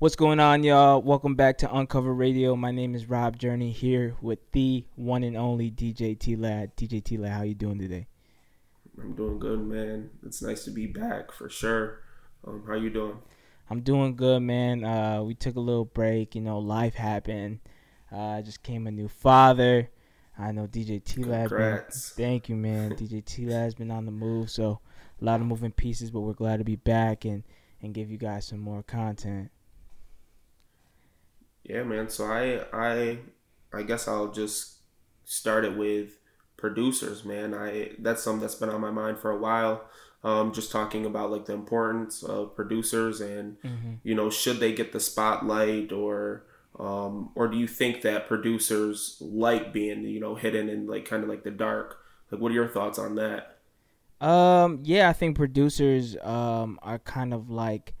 What's going on, y'all? Welcome back to Uncovered Radio. My name is Rob Journey here with the one and only DJ T Lad. DJ T Lad, how you doing today? I'm doing good, man. It's nice to be back for sure. Um, how you doing? I'm doing good, man. Uh, we took a little break. You know, life happened. Uh, I just came a new father. I know DJ T Lad. Thank you, man. DJ T Lad's been on the move, so a lot of moving pieces, but we're glad to be back and and give you guys some more content. Yeah, man. So I I I guess I'll just start it with producers, man. I that's something that's been on my mind for a while. Um, just talking about like the importance of producers and mm-hmm. you know should they get the spotlight or um, or do you think that producers like being you know hidden in like kind of like the dark? Like, what are your thoughts on that? Um, yeah, I think producers um are kind of like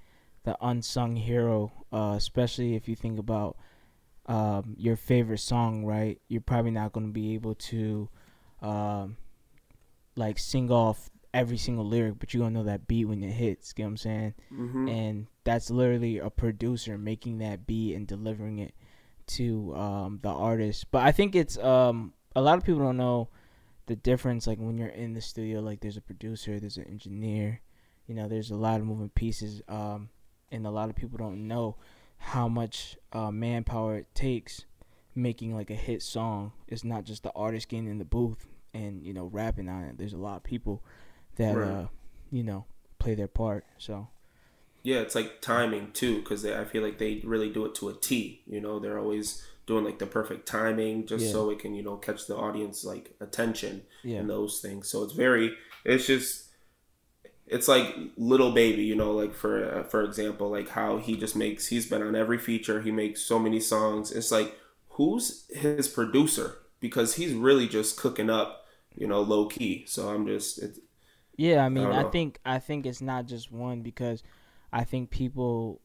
the unsung hero, uh, especially if you think about um, your favorite song, right? You're probably not going to be able to um, like sing off every single lyric, but you're going to know that beat when it hits. You know what I'm saying? Mm-hmm. And that's literally a producer making that beat and delivering it to um, the artist. But I think it's um, a lot of people don't know the difference. Like when you're in the studio, like there's a producer, there's an engineer. You know, there's a lot of moving pieces. Um, and a lot of people don't know how much uh, manpower it takes making like a hit song. It's not just the artist getting in the booth and you know rapping on it. There's a lot of people that right. uh, you know play their part. So yeah, it's like timing too, because I feel like they really do it to a T. You know, they're always doing like the perfect timing just yeah. so it can you know catch the audience like attention yeah. and those things. So it's very, it's just it's like little Baby you know like for uh, for example like how he just makes he's been on every feature he makes so many songs. It's like who's his producer? Because he's really just cooking up you know low key so i'm just it's yeah i mean I, I, think i think it's not just one because i think people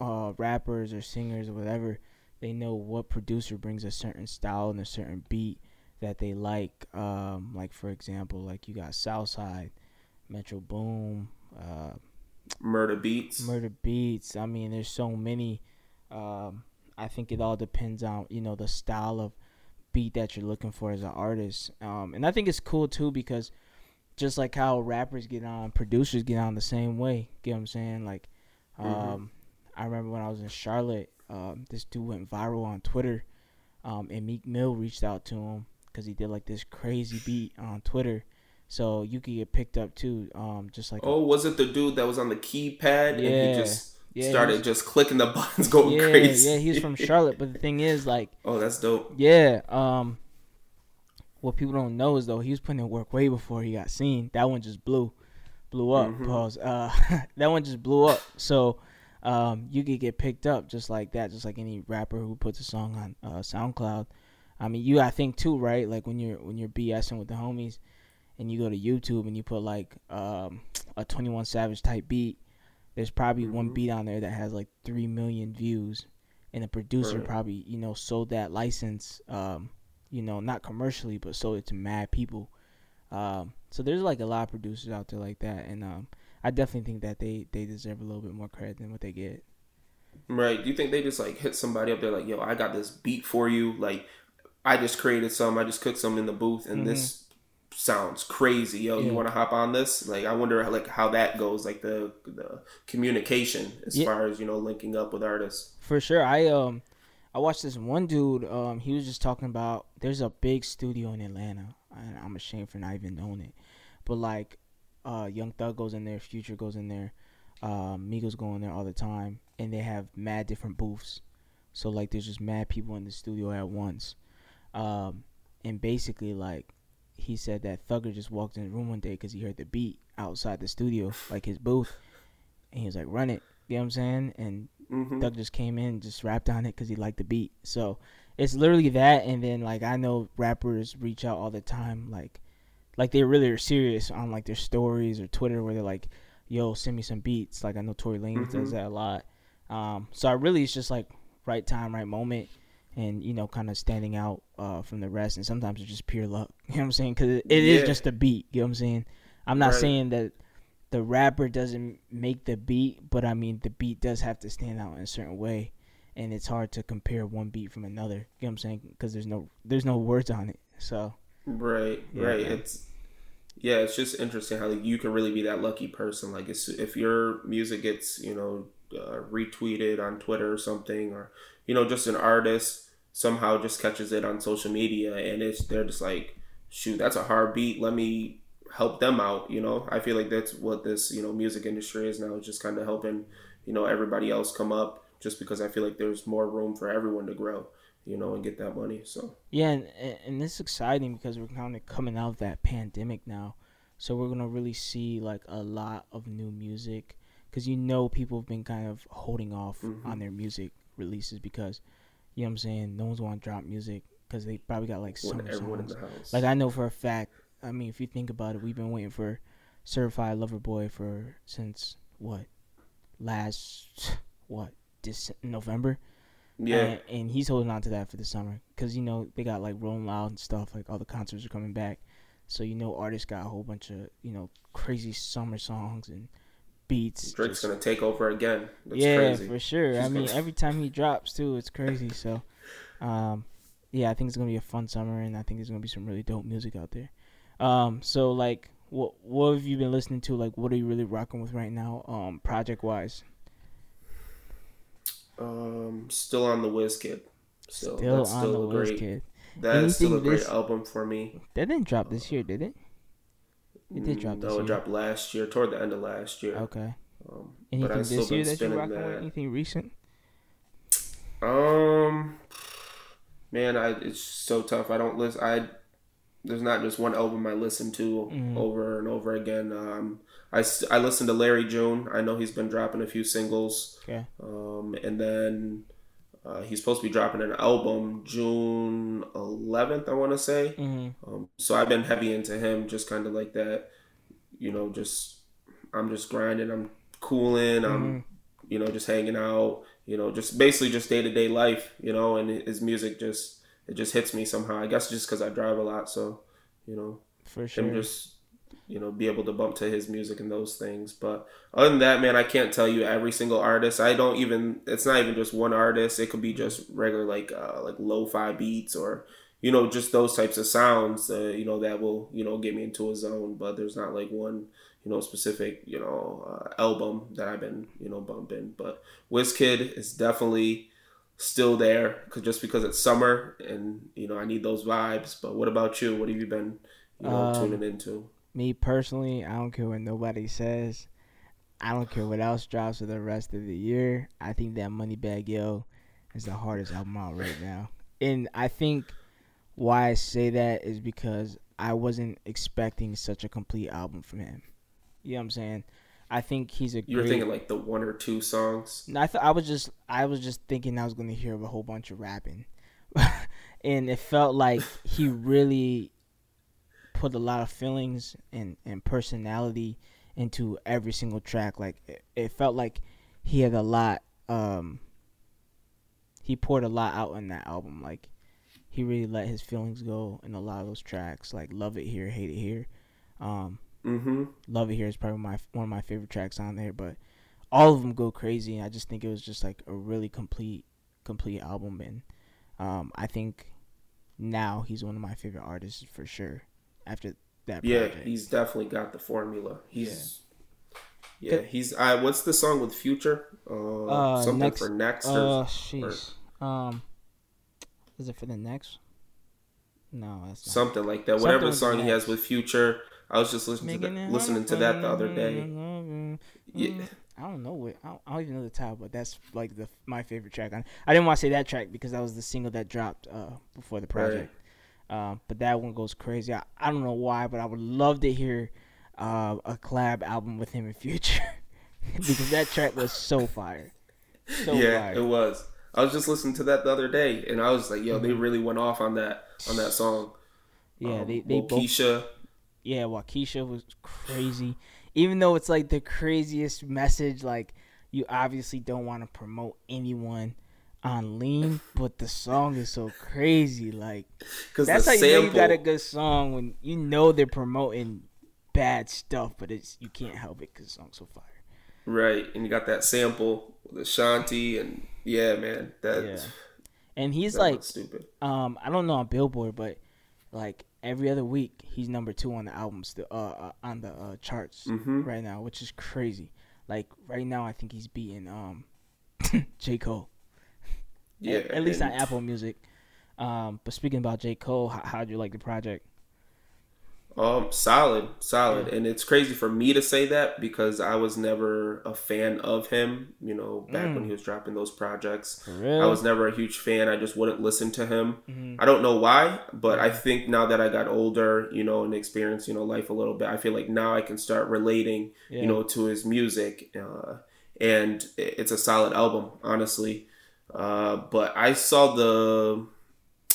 uh rappers or singers or whatever they know what producer brings a certain style and a certain beat that they like. Um like for example like you got southside Metro Boom, uh, Murda Beatz. Murda Beatz. I mean, there's so many. Um, I think it all depends on you know the style of beat that you're looking for as an artist. Um, and I think it's cool too because just like how rappers get on, producers get on the same way. Get what I'm saying? Like, mm-hmm. um, mm-hmm. I remember when I was in Charlotte, um, this dude went viral on Twitter, um, and Meek Mill reached out to him because he did like this crazy beat on Twitter so you could get picked up too. Um, just like oh, a, was it the dude that was on the keypad yeah, and he just yeah, started was, just clicking the buttons, going yeah, crazy? Yeah, he's from Charlotte, but the thing is, like, oh, that's dope. Yeah. Um, what people don't know is though he was putting in work way before he got seen. That one just blew, blew up. Mm-hmm. Pause. Uh, that one just blew up. So. Um, you could get picked up just like that, just like any rapper who puts a song on uh, SoundCloud. I mean, you I think too, right? Like when you're when you're BSing with the homies, and you go to YouTube and you put like um, a 21 Savage type beat, there's probably mm-hmm. one beat on there that has like 3 million views and the producer right. probably, you know, sold that license um, you know, not commercially, but sold it to mad people. Um, so there's like a lot of producers out there like that and um, I definitely think that they they deserve a little bit more credit than what they get. Right. Do you think they just like hit somebody up there like, "Yo, I got this beat for you." Like I just created some, I just cooked some in the booth and mm-hmm. this sounds crazy. Yo, yeah. you want to hop on this? Like, I wonder like how that goes, like the the communication as yeah. far as you know linking up with artists. For sure, I um, I watched this one dude. Um, he was just talking about there's a big studio in Atlanta, and I'm ashamed for not even knowing it, but like, uh, Young Thug goes in there, Future goes in there, um, Migos go in there all the time, and they have mad different booths. So like, there's just mad people in the studio at once, um, and basically like he said that Thugger just walked in the room one day because he heard the beat outside the studio, like his booth, and he was like, "Run it," you know what I'm saying? And mm-hmm. Thug just came in, just rapped on it because he liked the beat. So it's literally that, and then like I know rappers reach out all the time, like like they really are serious on like their stories or Twitter where they're like, "Yo, send me some beats." Like I know Tory Lanez mm-hmm. does that a lot. Um, so I really it's just like right time, right moment and you know kind of standing out uh, from the rest and sometimes it's just pure luck you know what i'm saying because it, it yeah. is just a beat you know what i'm saying i'm not right. saying that the rapper doesn't make the beat, but I mean the beat does have to stand out in a certain way, and it's hard to compare one beat from another. You know what I'm saying? Because there's no there's no words on it. So right, yeah, right. Man. It's yeah, it's just interesting how like you can really be that lucky person. Like if your music gets you know uh, retweeted on Twitter or something, or you know just an artist somehow just catches it on social media and it's they're just like shoot that's a hard beat let me help them out you know? I feel like that's what this you know music industry is now just kind of helping you know everybody else come up just because i feel like there's more room for everyone to grow you know and get that money so. Yeah and, and this is exciting because we're kind of coming out of that pandemic now. So we're gonna really see like a lot of new music because you know people have been kind of holding off mm-hmm. on their music releases because you know what I'm saying no one's want to drop music because they probably got like summer songs. Like I know for a fact. I mean, if you think about it, we've been waiting for Certified Lover Boy for since what last what this November. Yeah, and, and, he's holding on to that for the summer because you know they got like Rolling Loud and stuff. Like all the concerts are coming back, so you know artists got a whole bunch of you know crazy summer songs and beats. Drake's gonna take over again. That's yeah, crazy. for sure. I mean, gonna... every time he drops too, it's crazy. So, um, yeah, I think it's gonna be a fun summer, and I think there's gonna be some really dope music out there. Um, so like, what what have you been listening to? Like, what are you really rocking with right now, um, project wise? Um, still on the Wizkid. Still, still on still the Wizkid. That's still a great this, album for me. That didn't drop this year, did it? It did drop. No, it year. dropped last year, toward the end of last year. Okay. Um, Anything this year that rocking that. with? Anything recent? Um, man, I it's so tough. I don't listen. I there's not just one album I listen to mm. over and over again. Um, I I listen to Larry June. I know he's been dropping a few singles. Okay. Um, and then uh, he's supposed to be dropping an album June 11th, I want to say. Mm-hmm. Um, so I've been heavy into him, just kind of like that. You know, just I'm just grinding. I'm cooling. I'm mm-hmm. you know just hanging out. You know, just basically just day to day life. You know, and his music just it just hits me somehow. I guess just because I drive a lot, so you know, for sure. Him just you know, be able to bump to his music and those things. But other than that, man, I can't tell you every single artist. I don't even. It's not even just one artist. It could be just regular like uh, like lo-fi beats or you know just those types of sounds. Uh, you know that will you know get me into a zone. But there's not like one you know specific you know uh, album that I've been you know bumping. But Wizkid is definitely still there cause just because it's summer and you know I need those vibes. But what about you? What have you been you know um, tuning into? Me personally, I don't care what nobody says. I don't care what else drops for the rest of the year. I think that Moneybagg Yo is the hardest album out right now. And I think why I say that is because I wasn't expecting such a complete album from him. You know what I'm saying? I think he's a. You were thinking like the one or two songs. No, I thought I was just I was just thinking I was going to hear a whole bunch of rapping, and it felt like he really put a lot of feelings and, and personality into every single track. Like it, it felt like he had a lot. Um, he poured a lot out in that album. Like he really let his feelings go in a lot of those tracks. Like love it here, hate it here. Um, mm-hmm. Love it here is probably my one of my favorite tracks on there. But all of them go crazy. And I just think it was just like a really complete complete album. And um, I think now he's one of my favorite artists for sure after that. Yeah, he's definitely got the formula. He's yeah, yeah he's. Uh, what's the song with Future? Uh, uh something next, for next. Or, uh, jeez. Um, is it for the next? No, that's not. something like that. Something Whatever song he has with Future. I was just listening Making to the, listening to that the other day. Yeah. I don't know what I don't, I don't, even know the title, but that's like the my favorite track. I, I didn't want to say that track because that was the single that dropped uh, before the project. Uh, but that one goes crazy. I, I don't know why, but I would love to hear uh, a collab album with him in Future because that track was so fire. So yeah, fire. it was. I was just listening to that the other day, and I was like, "Yo, mm-hmm. they really went off on that on that song." Yeah, um, they they Keisha. Yeah, Keisha was crazy. Even though it's like the craziest message, like you obviously don't want to promote anyone on lean, but the song is so crazy. Like that's how you know you got a good song when you know they're promoting bad stuff, but it's you can't help it because the song's so fire. Right, and you got that sample with Ashanti, and yeah, man, that. Yeah. And he's like stupid. Um, I don't know on Billboard, but like every other week, he's number two on the albums, the uh, uh on the uh, charts mm-hmm. right now, which is crazy. Like right now, I think he's beating um J Cole. Yeah, at, at least on Apple Music. Um, but speaking about J Cole, how how'd you like the project? Um, solid, solid, yeah. and it's crazy for me to say that because I was never a fan of him. You know, back mm. when he was dropping those projects, I was never a huge fan. I just wouldn't listen to him. Mm-hmm. I don't know why, but I think now that I got older, you know, and experienced, you know, life a little bit, I feel like now I can start relating, yeah. you know, to his music, uh, and it's a solid album, honestly. Uh, but I saw the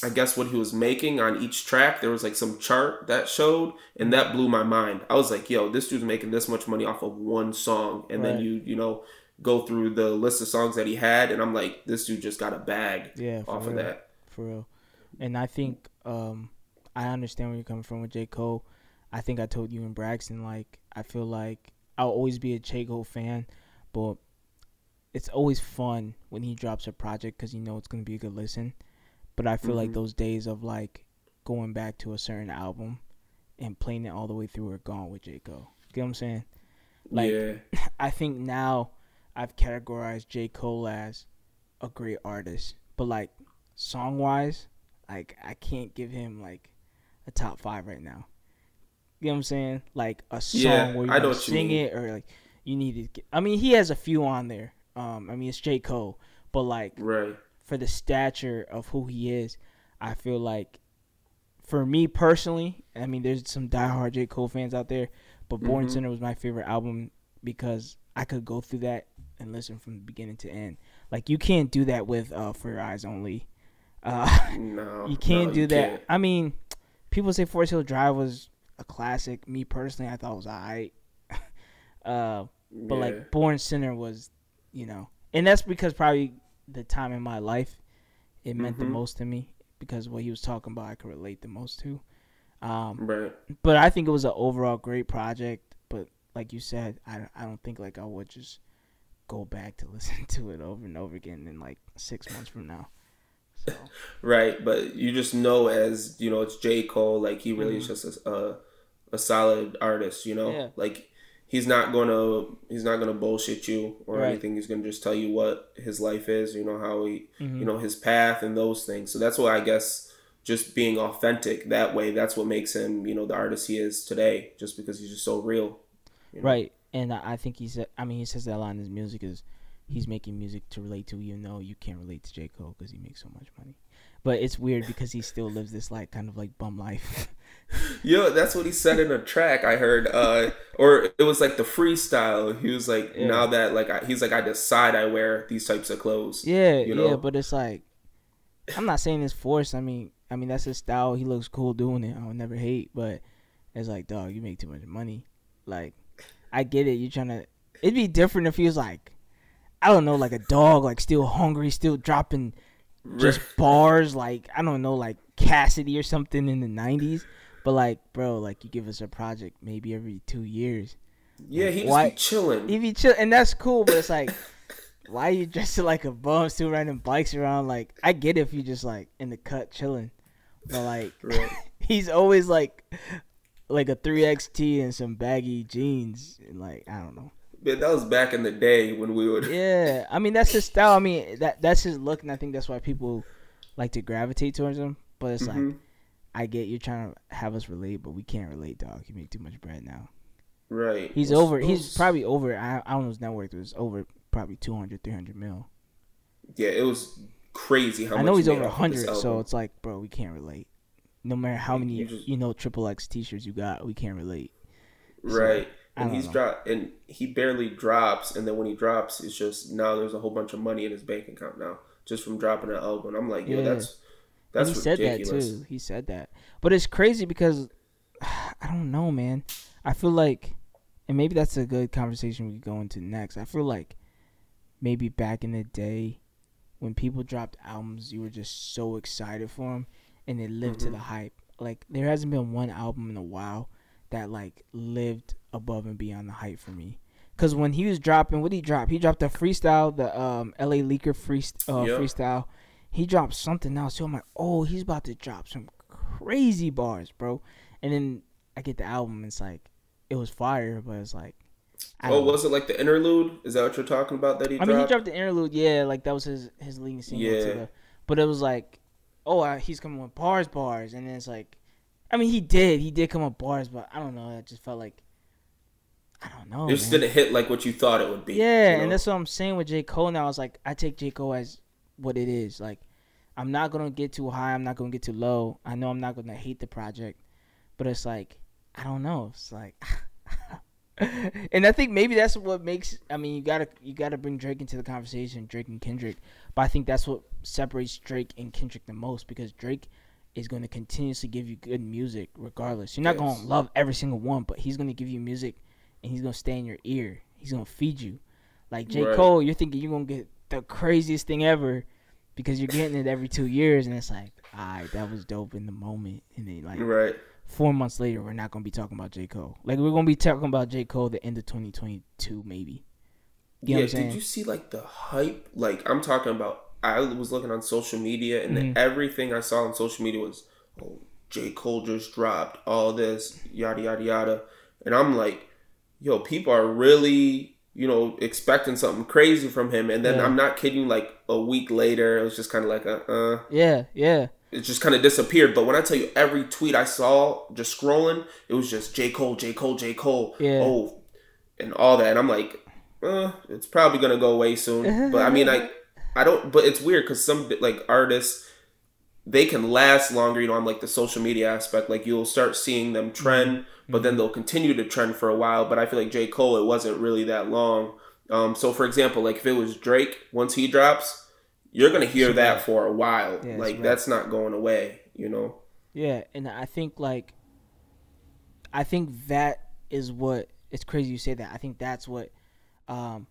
I guess what he was making on each track. There was like some chart that showed, and that blew my mind. I was like, "Yo, this dude's making this much money off of one song," and right. then you you know go through the list of songs that he had, and I'm like, "This dude just got a bag yeah, off real. of that." For real, and I think um, I understand where you're coming from with J Cole. I think I told you and Braxton like I feel like I'll always be a J Cole fan, but it's always fun when he drops a project because you know it's gonna be a good listen but I feel mm-hmm. like those days of like going back to a certain album and playing it all the way through are gone with J. Cole. You know what I'm saying? Like yeah. I think now I've categorized J. Cole as a great artist. But like song wise, like I can't give him like a top five right now. You know what I'm saying? Like a song yeah, where you sing you it or like you need to get, I mean he has a few on there. Um I mean it's J. Cole. But like right for the stature of who he is, I feel like for me personally, I mean, there's some diehard J. Cole fans out there, but Born mm-hmm. Sinner was my favorite album because I could go through that and listen from the beginning to end. Like you can't do that with uh, 4 Your Eyez Only. Uh, no, you can't no, do you that. Can't. I mean, people say Forest Hill Drive was a classic. Me personally, I thought it was alright. uh, but yeah. like Born Sinner was, you know, and that's because probably the time in my life it meant mm-hmm. the most to me because what he was talking about I could relate the most to. Um, right. But I think it was an overall great project. But like you said, I, I don't think like I would just go back to listen to it over and over again in like six months from now. So. right, but you just know as you know it's J Cole, like he really mm-hmm. is just a, a, a solid artist. You know, yeah. like he's not gonna he's not gonna bullshit you or right. anything. He's gonna just tell you what his life is. You know how he mm-hmm. you know his path and those things. So that's why I guess just being authentic that way. That's what makes him you know the artist he is today. Just because he's just so real. You know? Right, and I think he said. I mean, he says that a lot in his music is he's making music to relate to, even though you can't relate to J Cole because he makes so much money. But it's weird because he still lives this like kind of like bum life. Yo, that's what he said in a track I heard. Uh, or it was like the freestyle. He was like, yeah. now that like I, he's like, I decide I wear these types of clothes. Yeah, you know? yeah. But it's like, I'm not saying it's forced. I mean, I mean that's his style. He looks cool doing it. I would never hate. But it's like, dog, you make too much money. Like, I get it. You're trying to. It'd be different if he was like, I don't know, like a dog, like still hungry, still dropping just bars like I don't know, like Cassidy or something in the '90s. But like, bro, like you give us a project maybe every two years. Yeah, he why, be chilling. He be chill, and that's cool. But it's like, why are you dressed like a bum, still riding bikes around? Like, I get it if you just like in the cut chilling, but like, right. he's always like, like a three XT and some baggy jeans, and like I don't know. Man, that was back in the day when we would. Yeah, I mean that's his style. I mean that that's his look, and I think that's why people like to gravitate towards him. But it's mm-hmm. like I get you're trying to have us relate, but we can't relate, dog. You make too much bread now. Right. He's over. He's probably over. I, I don't know his net worth was over probably 200, 300 mil. Yeah, it was crazy. How I know he's over hundred, so it's like, bro, we can't relate. No matter how many you, just, you know triple X T-shirts you got, we can't relate. Right. And he's dropped, and he barely drops, and then when he drops, it's just now there's a whole bunch of money in his bank account now just from dropping an album. And I'm like, yeah, that's that's he said that too. He said that, but it's crazy because I don't know, man. I feel like, and maybe that's a good conversation we could go into next. I feel like maybe back in the day when people dropped albums, you were just so excited for them, and it lived mm-hmm. to the hype. Like there hasn't been one album in a while that like lived above and beyond the hype for me. Cause when he was dropping, what did he drop? He dropped a freestyle, the um L.A. Leaker free, uh, yep. freestyle. He dropped something else. So I'm like, oh, he's about to drop some crazy bars, bro. And then I get the album. It's like it was fire, but it's like. oh, was it like the interlude? Is that what you're talking about? That he. I dropped? mean, he dropped the interlude. Yeah, like that was his his leading single. Yeah. The, but it was like, oh, uh, he's coming with bars, bars, and then it's like, I mean, he did, he did come with bars, but I don't know. It just felt like. I don't know. It just man. didn't hit like what you thought it would be. Yeah, you know? and that's what I'm saying with J. Cole now. It's like I take J. Cole as what it is. Like I'm not gonna get too high. I'm not gonna get too low. I know I'm not gonna hate the project, but it's like I don't know. It's like, and I think maybe that's what makes. I mean, you gotta you gotta bring Drake into the conversation, Drake and Kendrick. But I think that's what separates Drake and Kendrick the most because Drake is going to continuously give you good music regardless. You're not yes. going to love every single one, but he's going to give you music and he's going to stay in your ear. He's going to feed you. Like J. Right. Cole, you're thinking you're going to get the craziest thing ever because you're getting it every two years, and it's like, all right, that was dope in the moment, and then like right. four months later, we're not gonna be talking about J Cole. Like we're gonna be talking about J Cole the end of 2022, maybe. You yeah, did you see like the hype? Like I'm talking about. I was looking on social media, and mm-hmm. everything I saw on social media was, "Oh, J Cole just dropped all this, yada yada yada," and I'm like, "Yo, people are really you know, expecting something crazy from him, and then yeah. I'm not kidding. Like a week later, it was just kind of like, uh, uh, yeah, yeah. It just kind of disappeared. But when I tell you, every tweet I saw, just scrolling, it was just J Cole, J Cole, J Cole, yeah. oh, and all that. And I'm like, uh, it's probably gonna go away soon. but I mean, I, I don't. But it's weird because some like artists, they can last longer. You know, on like the social media aspect, like you'll start seeing them trend. Mm-hmm but then they'll continue to trend for a while. But I feel like J. Cole, it wasn't really that long. Um, so for example, like if it was Drake, once he drops, you're gonna hear that for a while. Yeah, like right. that's not going away, you know. Yeah, and I think like, I think that is what it's crazy you say that. I think that's what um,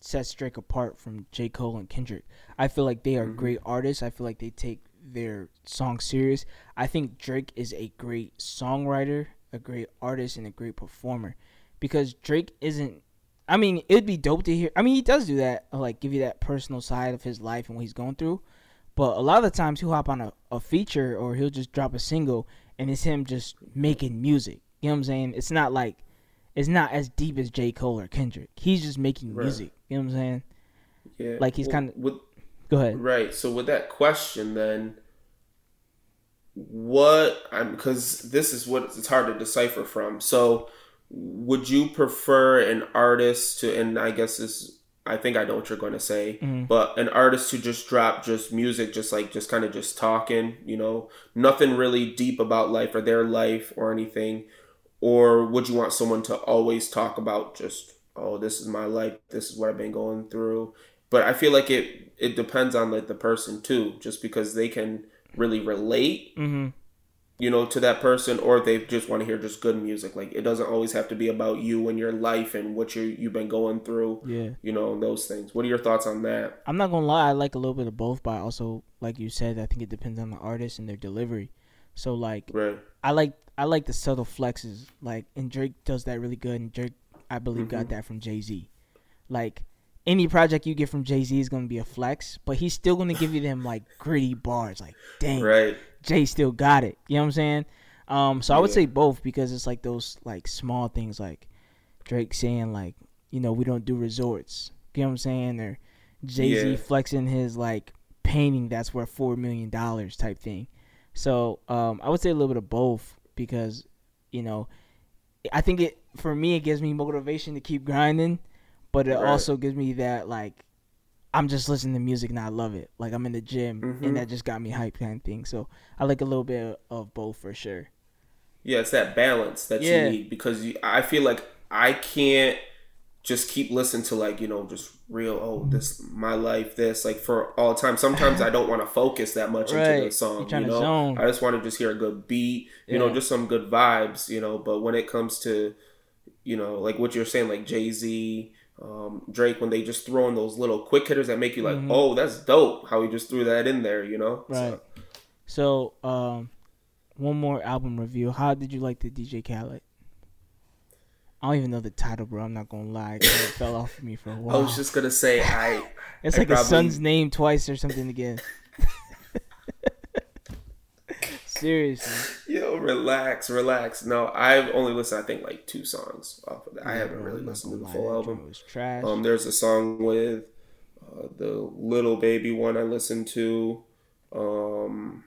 sets Drake apart from J. Cole and Kendrick. I feel like they are mm-hmm. great artists. I feel like they take their song serious. I think Drake is a great songwriter a great artist and a great performer because Drake isn't I mean, it'd be dope to hear. I mean, he does do that, like give you that personal side of his life and what he's going through. But a lot of the times he'll hop on a, a feature or he'll just drop a single and it's him just making music. You know what I'm saying? It's not like it's not as deep as J. Cole or Kendrick. He's just making right. music. You know what I'm saying? Yeah. Like he's well, kind of. Go ahead. Right. So with that question, then, what I'm because this is what it's hard to decipher from. So, would you prefer an artist to, and I guess this, I think I know what you're going to say, mm-hmm. but an artist to just drop just music, just like just kind of just talking, you know, nothing really deep about life or their life or anything, or would you want someone to always talk about just, oh, this is my life, this is what I've been going through, but I feel like it it depends on like the person too, just because they can really relate, mm-hmm. you know, to that person, or they just want to hear just good music. Like it doesn't always have to be about you and your life and what you you've been going through. Yeah, you know those things. What are your thoughts on that? I'm not gonna lie, I like a little bit of both, but also like you said, I think it depends on the artist and their delivery. So like, right. I like I like the subtle flexes, like, and Drake does that really good, and Drake I believe mm-hmm. got that from Jay Z. Like any project you get from Jay Z is gonna be a flex, but he's still gonna give you them like gritty bars. Like, dang, right? Jay still got it. You know what I'm saying? Um, so yeah. I would say both because it's like those like small things, like Drake saying like, you know, we don't do resorts. You know what I'm saying? Or Jay Z yeah. flexing his like painting that's worth four million dollars type thing. So um, I would say a little bit of both because, you know, I think it for me it gives me motivation to keep grinding but it right. also gives me that like I'm just listening to music and I love it. Like I'm in the gym mm-hmm. and that just got me hyped kind of thing. So I like a little bit of both for sure. Yeah, it's that balance that yeah. you need because you, I feel like I can't just keep listening to like you know just real oh this my life this like for all time sometimes i don't want to focus that much right. into the song you know i just want to just hear a good beat you yeah. know just some good vibes you know but when it comes to you know like what you're saying like jay-z um, Drake when they just throw in those little quick hitters that make you like, mm-hmm. oh, that's dope. How he just threw that in there, you know? Right. So, so um, one more album review. How did you like the DJ Khaled? I don't even know the title, bro. I'm not gonna lie. It fell off of me for a while. I was just gonna say I. it's I like probably... a son's name twice or something again. Seriously. Yo, relax, relax. No, I've only listened, I think, like two songs off of that. I haven't really listened to the full album. Was trash. Um, there's a song with uh, the Little Baby one I listened to. Um,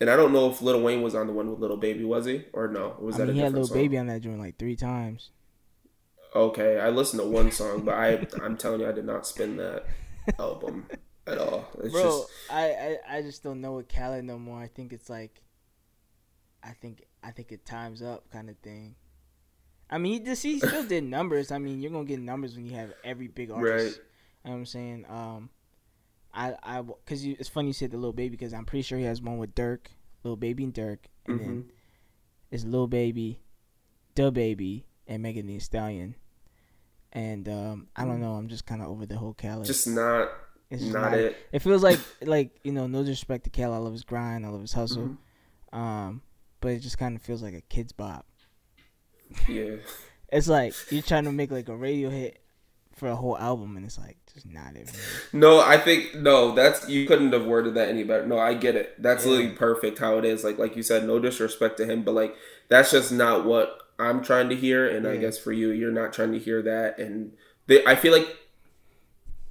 and I don't know if Lil Wayne was on the one with Little Baby, was he or no? Was I that mean, he had song? Baby on that joint like three times. Okay, I listened to one song, but I I'm telling you, I did not spin that album at all. It's Bro, just... I, I I just don't know with Khaled no more. I think it's like, I think I think it times up kind of thing. I mean, he just he still did numbers. I mean, you're gonna get numbers when you have every big artist. Right. You know what I'm saying? Um, I I because it's funny you said the little Baby because I'm pretty sure he has one with Durk, little Baby and Durk, and mm-hmm. then it's Lil Baby, DaBaby, and Megan Thee Stallion. And um, I don't know. I'm just kind of over the whole Khaled. Just not. It's just not, not, it. It feels like like you know, no disrespect to Khaled. I love his grind. I love his hustle. Mm-hmm. Um, but it just kind of feels like a Kidz Bop. Yeah. it's like you're trying to make like a radio hit for a whole album, and it's like just not it. No, I think no. That's you couldn't have worded that any better. No, I get it. That's yeah. literally perfect how it is. Like like you said, no disrespect to him, but like that's just not what I'm trying to hear. And yeah. I guess for you, you're not trying to hear that. And they, I feel like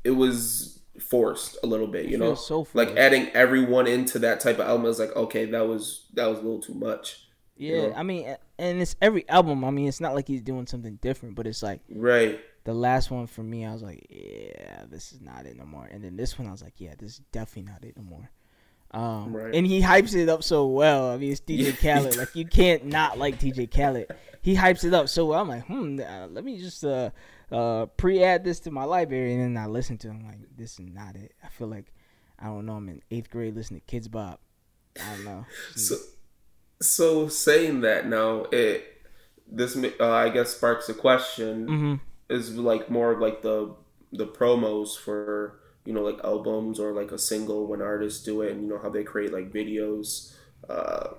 it was forced a little bit. You know, so like adding everyone into that type of album is like okay, that was that was a little too much. Yeah, you know? I mean, and it's every album. I mean, it's not like he's doing something different, but it's like right the last one for me, I was like, yeah, this is not it no more. And then this one, I was like, yeah, this is definitely not it no more. Um, right. And he hypes it up so well. I mean, it's DJ Khaled. like you can't not like DJ Khaled. He hypes it up so well. I'm like, hmm, uh, let me just uh, uh, pre-add this to my library, and then I listen to him. Like, this is not it. I feel like I don't know. I'm in eighth grade listening to Kidz Bop. I don't know. So, so saying that now, it this uh, I guess sparks a question. Mm-hmm is like more of like the the promos for you know like albums or like a single when artists do it and you know how they create like videos uh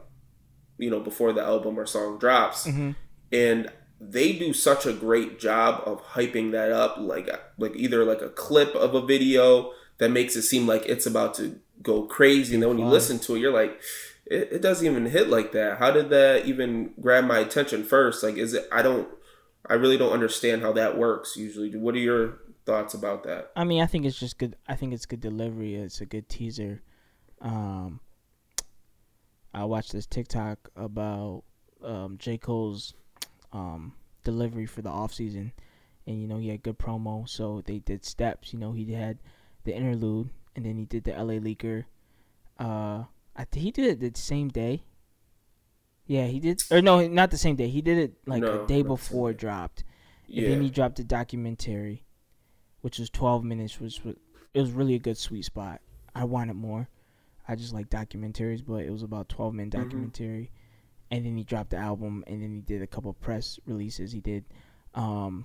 you know before the album or song drops. Mm-hmm. and they do such a great job of hyping that up like like either like a clip of a video that makes it seem like it's about to go crazy. And then when you listen to it you're like it, it doesn't even hit like that. How did that even grab my attention first? Like is it i don't I really don't understand how that works usually. What are your thoughts about that? I mean, I think it's just good. I think it's good delivery. It's a good teaser. Um, I watched this TikTok about um, J. Cole's um, delivery for the off season, and you know he had good promo. So they did steps. You know he had the interlude, and then he did the LA Leaker. Uh, I th- he did it the same day. Yeah, he did. Or no, not the same day. He did it like no, a day before it dropped. Yeah. And then he dropped a documentary, which was 12 minutes. Which was it was really a good sweet spot. I wanted more. I just like documentaries, but it was about 12 minute mm-hmm. documentary. Mm-hmm. And then he dropped the album, and then he did a couple press releases. He did, um,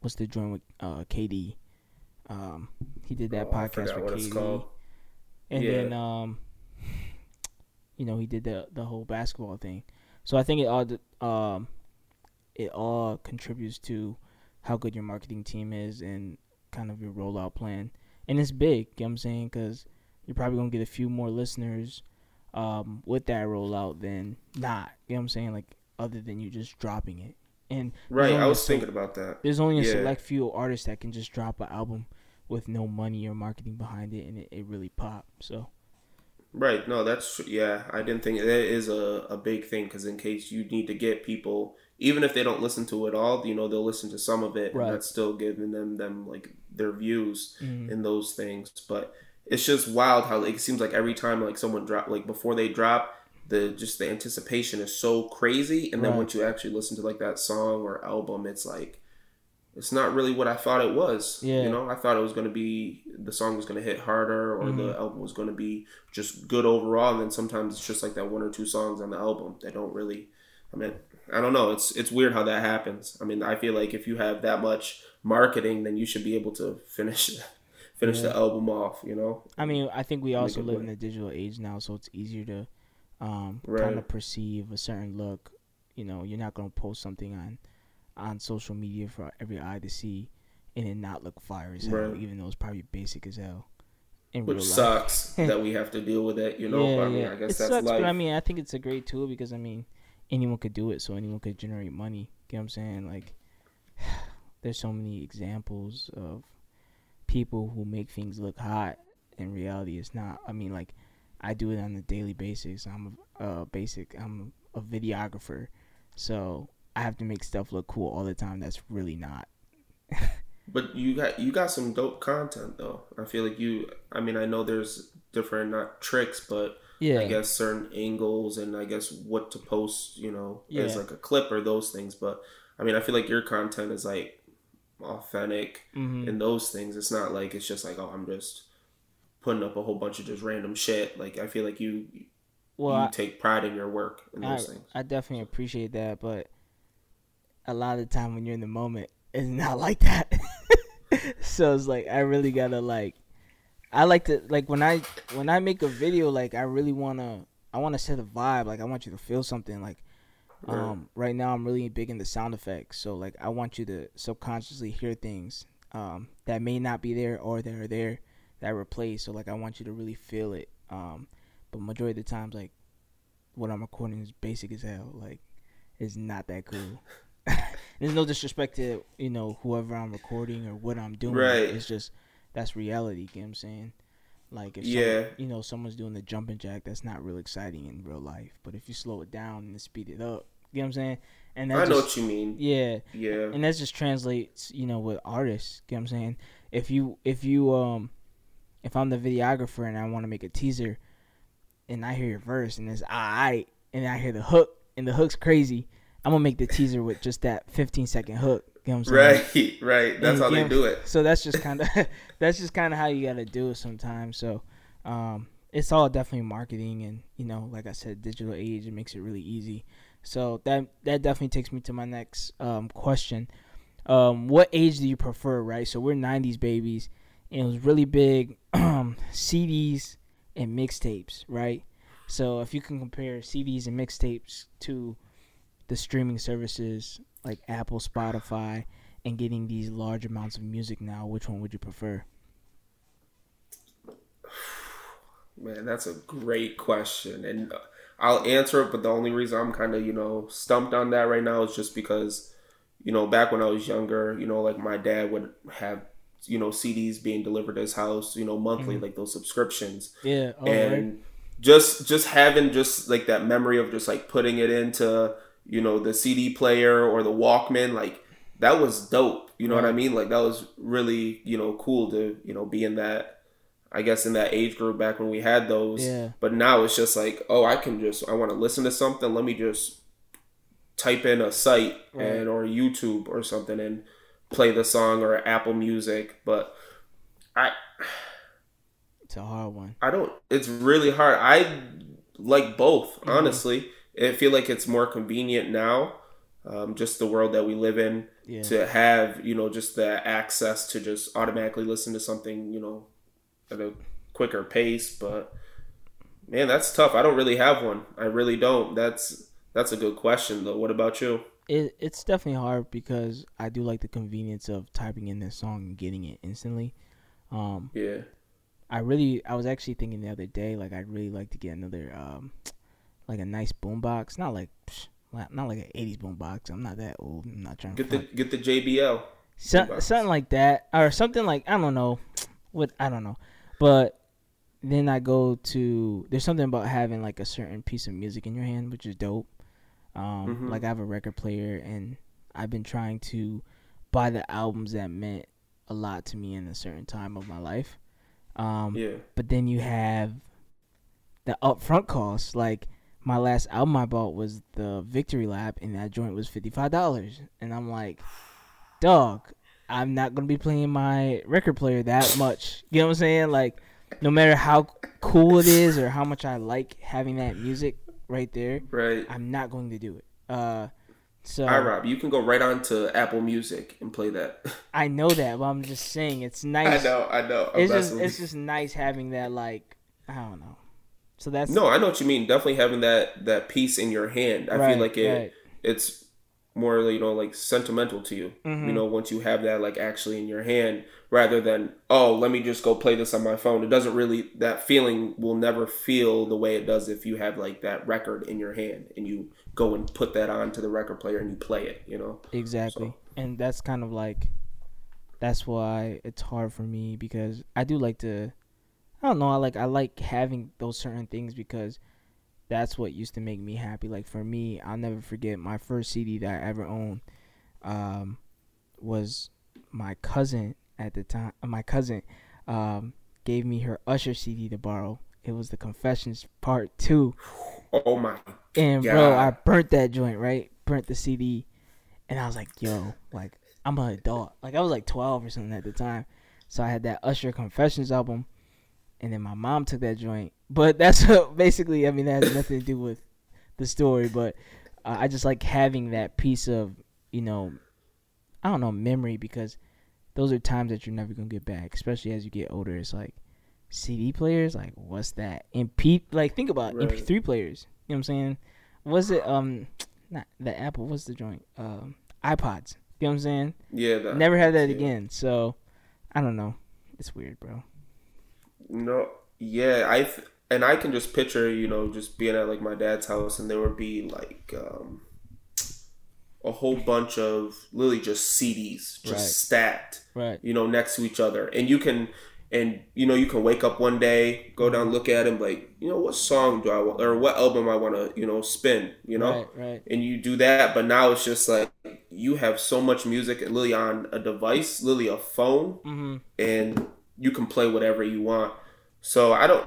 what's the joint with uh, KD? Um, he did that oh, podcast with KD. And yeah. then um, you know he did the the whole basketball thing. So I think it all um it all contributes to how good your marketing team is and kind of your rollout plan. And it's big, you know what I'm saying? Because you're probably going to get a few more listeners um, with that rollout than not. You know what I'm saying? Like, other than you just dropping it. And right, I was thinking about that. There's only a yeah. select few artists that can just drop an album with no money or marketing behind it, and it, it really pop. So Right. No, that's yeah. I didn't think that is a, a big thing because in case you need to get people, even if they don't listen to it all, you know, they'll listen to some of it, right. and that's still giving them them like their views mm-hmm. in those things. But it's just wild how like, it seems like every time like someone drop like before they drop, the just the anticipation is so crazy, and then right. once you actually listen to like that song or album, it's like it's not really what I thought it was. Yeah. You know, I thought it was going to be the song was going to hit harder or mm-hmm. the album was going to be just good overall. And then sometimes it's just like that one or two songs on the album that don't really. I mean, I don't know. It's it's weird how that happens. I mean, I feel like if you have that much marketing, then you should be able to finish finish yeah. the album off. You know. I mean, I think we also live in a digital age now, so it's easier to um, right. kind of perceive a certain look. You know, you're not going to post something on on social media for every eye to see and it not look fire as hell, right. even though it's probably basic as hell. Which sucks that we have to deal with it, you know. Yeah, I mean, yeah. I guess it that's sucks, life. But I mean, I think it's a great tool because I mean, anyone could do it, so anyone could generate money. You know what I'm saying? Like, there's so many examples of people who make things look hot. In reality, it's not. I mean, like, I do it on a daily basis. I'm a uh, basic. I'm a videographer, so I have to make stuff look cool all the time. That's really not. But you got you got some dope content though. I feel like you. I mean, I know there's different not tricks, but yeah, I guess certain angles and I guess what to post. You know, yeah. as like a clip or those things. But I mean, I feel like your content is like authentic mm-hmm. in those things. It's not like it's just like oh, I'm just putting up a whole bunch of just random shit. Like I feel like you. Well, you I, take pride in your work and those I, things. I definitely appreciate that, but a lot of the time when you're in the moment, it's not like that. so it's like I really gotta like I like to like when I when I make a video like I really wanna I wanna set a vibe like I want you to feel something like um right now I'm really big in the sound effects so like I want you to subconsciously hear things um that may not be there or that are there that replace so like I want you to really feel it um but majority of the times like what I'm recording is basic as hell like it's not that cool there's no disrespect to you know whoever I'm recording or what I'm doing. Right. It's just that's reality. You know what I'm saying? Like if yeah, you know, someone's doing the jumping jack, that's not real exciting in real life. But if you slow it down and speed it up, you know what I'm saying? And I know what you mean. Yeah, yeah. And that just translates, you know, with artists. You know what I'm saying? If you if you um if I'm the videographer and I want to make a teaser, and I hear your verse and it's alright, and I hear the hook and the hook's crazy, I'm gonna make the teaser with just that 15 second hook. You know right, right. That's and, how they know, do it. So that's just kind of that's just kind of how you gotta do it sometimes. So um, it's all definitely marketing, and you know, like I said, digital age it makes it really easy. So that that definitely takes me to my next um, question. Um, what age do you prefer? Right. So we're '90s babies, and it was really big CDs and mixtapes, right? So if you can compare CDs and mixtapes to the streaming services like Apple, Spotify, and getting these large amounts of music now, which one would you prefer? Man, that's a great question, and I'll answer it. But the only reason I'm kind of you know stumped on that right now is just because you know back when I was younger, you know, like my dad would have you know CDs being delivered to his house, you know, monthly, mm-hmm. like those subscriptions. Yeah, and right. just just having just like that memory of just like putting it into you know, the CD player or the Walkman, like that was dope. You know right. what I mean? Like that was really, you know, cool to, you know, be in that I guess in that age group back when we had those. Yeah. But now it's just like, oh, I can just I want to listen to something, let me just type in a site right. and or YouTube or something and play the song or Apple Music, but I it's a hard one. I don't it's really hard. I like both, mm-hmm. honestly. I feel like it's more convenient now, um, just the world that we live in, yeah. to have you know just the access to just automatically listen to something you know at a quicker pace. But man, that's tough. I don't really have one. I really don't. That's that's a good question though. What about you? It, it's definitely hard because I do like the convenience of typing in this song and getting it instantly. Um, yeah. I really, I was actually thinking the other day, like I'd really like to get another um, like a nice boombox, not like not like an '80s boombox. I'm not that old. I'm not trying get to get the get the JBL. So, something like that, or something like I don't know, what I don't know, but then I go to there's something about having like a certain piece of music in your hand, which is dope. Um, mm-hmm. Like I have a record player, and I've been trying to buy the albums that meant a lot to me in a certain time of my life. Um, yeah. But then you have the upfront costs, like my last album I bought was the Victory Lap, and that joint was fifty five dollars. And I'm like, dog, I'm not gonna be playing my record player that much. You know what I'm saying? Like, no matter how cool it is or how much I like having that music right there, right? I'm not going to do it. Uh, so I Rob, you can go right on to Apple Music and play that. I know that, but I'm just saying it's nice. I know, I know. I'm it's just it's just nice having that like I don't know. So that's no, I know what you mean. Definitely having that that piece in your hand. I right, feel like it right. it's more you know like sentimental to you mm-hmm. you know once you have that like actually in your hand rather than oh let me just go play this on my phone it doesn't really that feeling will never feel the way it does if you have like that record in your hand and you go and put that on to the record player and you play it you know exactly so. and that's kind of like that's why it's hard for me because i do like to i don't know i like i like having those certain things because that's what used to make me happy. Like for me, I'll never forget my first CD that I ever owned um, was my cousin at the time. Uh, my cousin um, gave me her Usher CD to borrow. It was the Confessions Part Two. Oh my! And God. bro, I burnt that joint. Right, burnt the CD, and I was like, "Yo, like I'm an adult. Like I was like 12 or something at the time." So I had that Usher Confessions album, and then my mom took that joint but that's basically. I mean, that has nothing to do with the story, but uh, I just like having that piece of you know, I don't know, memory because those are times that you're never gonna get back, especially as you get older. It's like CD players, like what's that? And P, like think about right. MP3 players. You know what I'm saying? Was it um, not the Apple? What's the joint? Um, iPods. You know what I'm saying? Yeah. That, Never had that yeah. again. So I don't know. It's weird, bro. No. Yeah, I. Th- and I can just picture, you know, just being at like my dad's house, and there would be like um, a whole bunch of literally just CDs just right. stacked, right? You know, next to each other, and you can, and you know, you can wake up one day, go down, look at them, like, you know, what song do I want, or what album I want to, you know, spin, you know, right, right. And you do that, but now it's just like you have so much music, literally on a device, literally a phone, mm-hmm. and you can play whatever you want. So I don't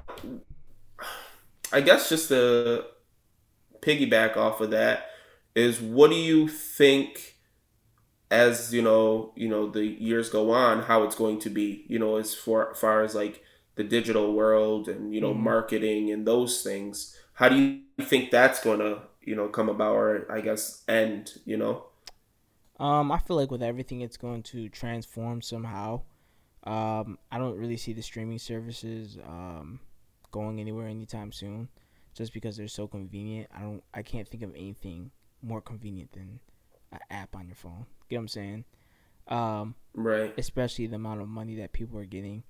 I guess just to piggyback off of that is what do you think as you know you know the years go on how it's going to be you know as far, far as like the digital world and you know mm-hmm. marketing and those things how do you think that's going to you know come about or i guess end you know um i feel like with everything it's going to transform somehow um i don't really see the streaming services um going anywhere anytime soon, just because they're so convenient. I don't, I can't think of anything more convenient than an app on your phone. Get what I'm saying? Um, right. Especially the amount of money that people are getting.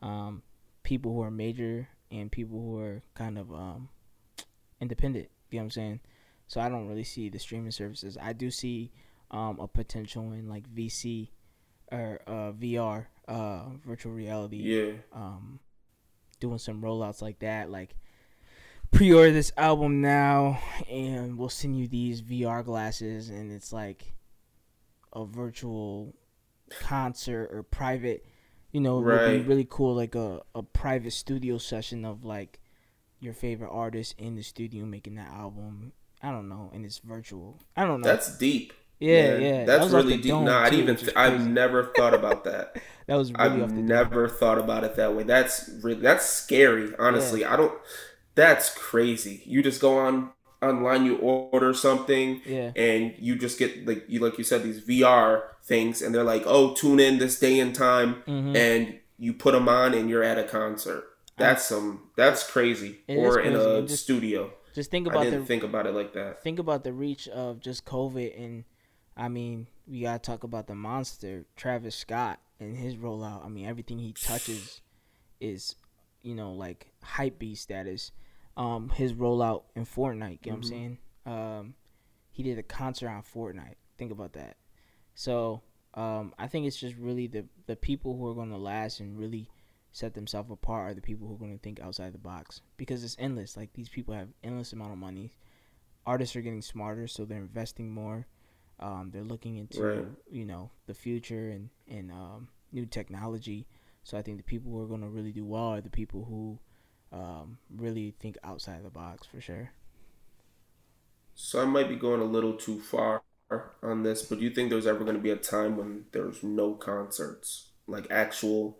Um, people who are major and people who are kind of um, independent. You know what I'm saying? So I don't really see the streaming services. I do see um, a potential in like VC or uh, VR, uh, virtual reality. Yeah. Um, doing some rollouts like that, like pre-order this album now, and we'll send you these VR glasses, and it's like a virtual concert or private. You know, it right. would be really cool, like a a private studio session of like your favorite artist in the studio making that album. I don't know, and it's virtual. I don't know. That's deep. Yeah, yeah. That's that really deep. No, I even. Th- I've never thought about that. that was. Really I've never dome. thought about it that way. That's really that's scary. Honestly, yeah. I don't. That's crazy. You just go on online, you order something, yeah. and you just get like you like you said these VR things, and they're like, oh, tune in this day and time, mm-hmm. and you put them on, and you're at a concert. That's some. That's crazy. It or in a just, studio. Just think about. I didn't the, think about it like that. Think about the reach of just COVID and I mean, we gotta talk about the monster, Travis Scott, and his rollout. I mean, everything he touches is, you know, like hype beast status. Um, his rollout in Fortnite, you know mm-hmm. what I'm mm-hmm. saying? Um, he did a concert on Fortnite. Think about that. So, um, I think it's just really the the people who are gonna last and really set themselves apart are the people who are going to think outside the box because it's endless. Like these people have endless amount of money. Artists are getting smarter, so they're investing more. Um, they're looking into right. you know the future and and um, new technology. So I think the people who are going to really do well are the people who um, really think outside the box for sure. So I might be going a little too far on this, but do you think there's ever going to be a time when there's no concerts, like actual,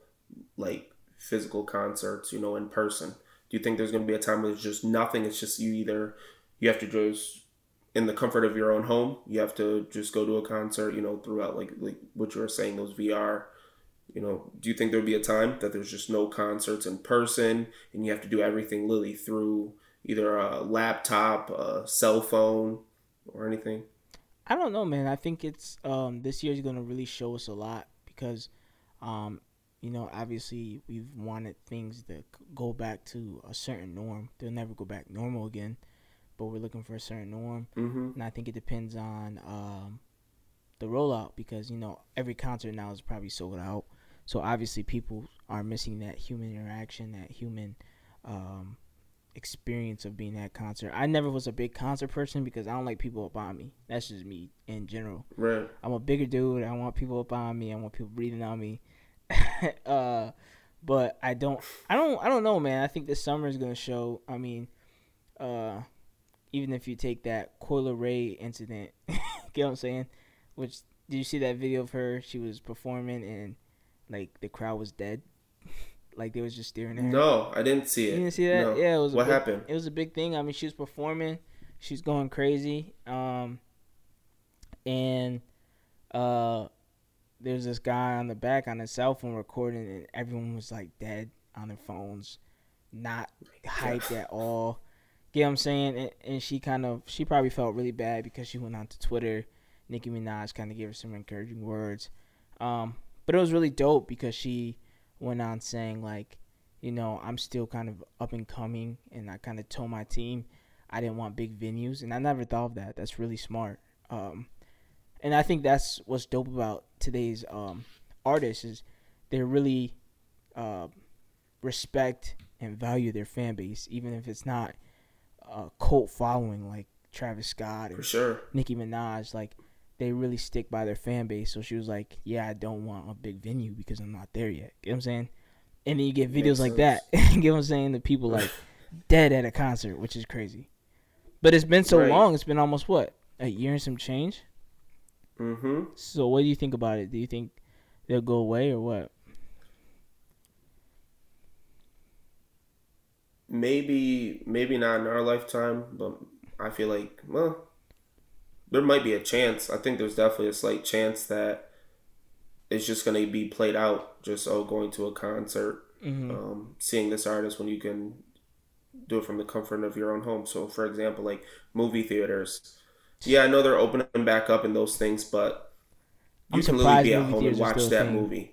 like physical concerts, you know, in person? Do you think there's going to be a time when there's just nothing? It's just you either you have to just in the comfort of your own home. You have to just go to a concert, you know, throughout like like what you were saying, those VR. You know, do you think there'll be a time that there's just no concerts in person and you have to do everything literally through either a laptop, a cell phone, or anything? I don't know, man. I think it's um, this year is going to really show us a lot because, um, you know, obviously we've wanted things to go back to a certain norm. They'll never go back normal again, but we're looking for a certain norm, mm-hmm. and I think it depends on um, the rollout because you know every concert now is probably sold out. So obviously people are missing that human interaction, that human um, experience of being at concert. I never was a big concert person because I don't like people up on me. That's just me in general. Right. I'm a bigger dude. I want people up on me. I want people breathing on me. uh, but I don't. I don't. I don't know, man. I think this summer is gonna show. I mean, uh, even if you take that Coi Leray incident, get what I'm saying? Which did you see that video of her? She was performing and like the crowd was dead. like they was just staring at her. No, I didn't see it. You didn't see that? No. Yeah, it was. a What big- happened? It was a big thing. I mean, she was performing. She's going crazy. Um, and uh, there's this guy on the back on his cell phone recording, and everyone was like dead on their phones, not hyped at all. Get what I'm saying? And, and she kind of, she probably felt really bad because she went on to Twitter. Nicki Minaj kind of gave her some encouraging words. Um, but it was really dope because she went on saying like, you know, I'm still kind of up and coming, and I kind of told my team I didn't want big venues, and I never thought of that. That's really smart. Um, and I think that's what's dope about today's um, artists is they really uh, respect and value their fan base, even if it's not a cult following like Travis Scott or For sure. Nicki Minaj. Like they really stick by their fan base. So she was like, "Yeah, I don't want a big venue because I'm not there yet." You know what I'm saying? And then you get videos like that. you get what I'm saying? The people like dead at a concert, which is crazy. But it's been so Right. long. It's been almost what a year and some change. Mm-hmm. So what do you think about it? Do you think they'll go away or what? Maybe, maybe not in our lifetime, but I feel like, well, there might be a chance. I think there's definitely a slight chance that it's just going to be played out. Just oh, going to a concert, Mm-hmm. um, seeing this artist when you can do it from the comfort of your own home. So, for example, like movie theaters. Yeah, I know they're opening back up and those things, but you I'm can literally be at home and watch that thing. movie.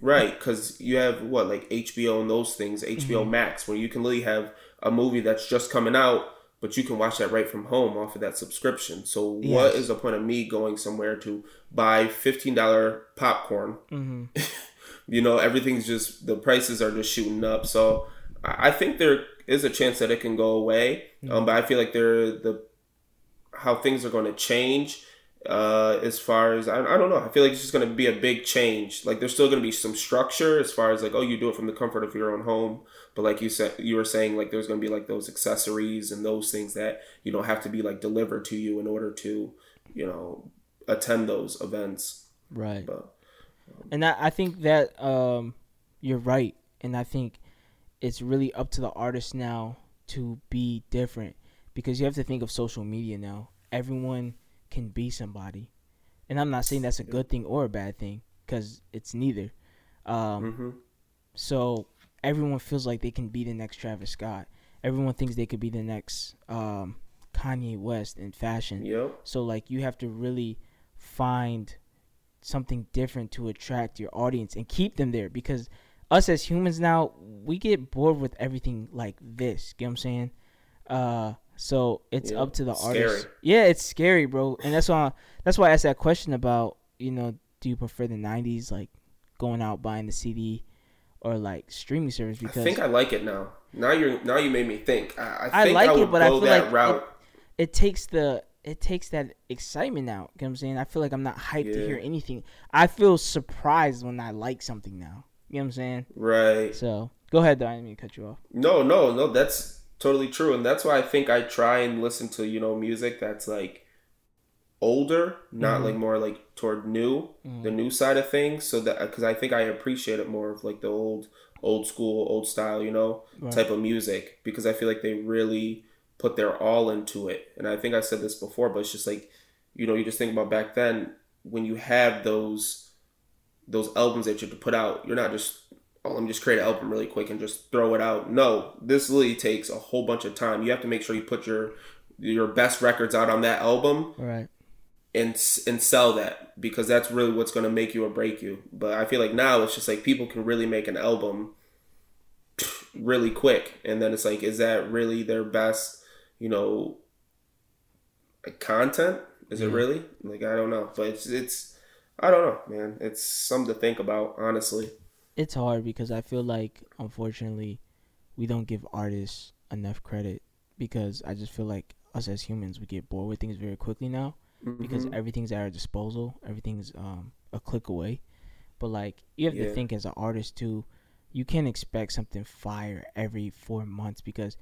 Right, because you have what, like HBO and those things, HBO Mm-hmm. Max, where you can literally have a movie that's just coming out, but you can watch that right from home off of that subscription. So, what Yes. is the point of me going somewhere to buy $15 popcorn? Mm-hmm. you know everything's just the prices are just shooting up so i think there is a chance that it can go away um, but i feel like there the how things are going to change uh, as far as I, I don't know. I feel like it's just going to be a big change. Like there's still going to be some structure as far as like oh you do it from the comfort of your own home. But like you said you were saying like there's going to be like those accessories and those things that you don't have to be like delivered to you in order to you know attend those events. Right. but And I, I think that um, you're right, and I think it's really up to the artist now to be different. Because you have to think of social media now. Everyone can be somebody, and I'm not saying that's a good thing or a bad thing because it's neither. Um, hmm So everyone feels like they can be the next Travis Scott. Everyone thinks they could be the next um, Kanye West in fashion. yep So like you have to really find something different to attract your audience and keep them there because us as humans now we get bored with everything like this. Get what I'm saying? Uh so it's Yeah, up to the artist. scary. Yeah, it's scary, bro. And that's why that's why I asked that question about, you know, do you prefer the 90s like going out buying the CD or like streaming service because I think I like it now. Now you're now you made me think. I, I I like I it, but I feel like route. it takes the it takes that excitement out. You know what I'm saying? I feel like I'm not hyped to hear anything. I feel surprised when I like something now. You know what I'm saying? right. So go ahead, though. I didn't mean to cut you off. No, no, no. That's totally true, and that's why I think I try and listen to you know music that's like older, not Mhm. like more like toward new, Mhm. the new side of things. So that because I think I appreciate it more of like the old, old school, old style, you know, Right. type of music because I feel like they really put their all into it. And I think I said this before, but it's just like, you know, you just think about back then when you have those those albums that you have to put out, you're not just oh let me just create an album really quick and just throw it out. No, this really takes a whole bunch of time. You have to make sure you put your your best records out on that album Right. and and sell that because that's really what's going to make you or break you. But I feel like now it's just like people can really make an album really quick, and then it's like, is that really their best, you know, content? Is it mm-hmm. really? Like I don't know, but it's it's I don't know, man. It's something to think about, honestly. It's hard because I feel like unfortunately we don't give artists enough credit because I just feel like us as humans we get bored with things very quickly now mm-hmm. because everything's at our disposal. Everything's um a click away. But like you have yeah. to think as an artist too, you can't expect something fire every four months because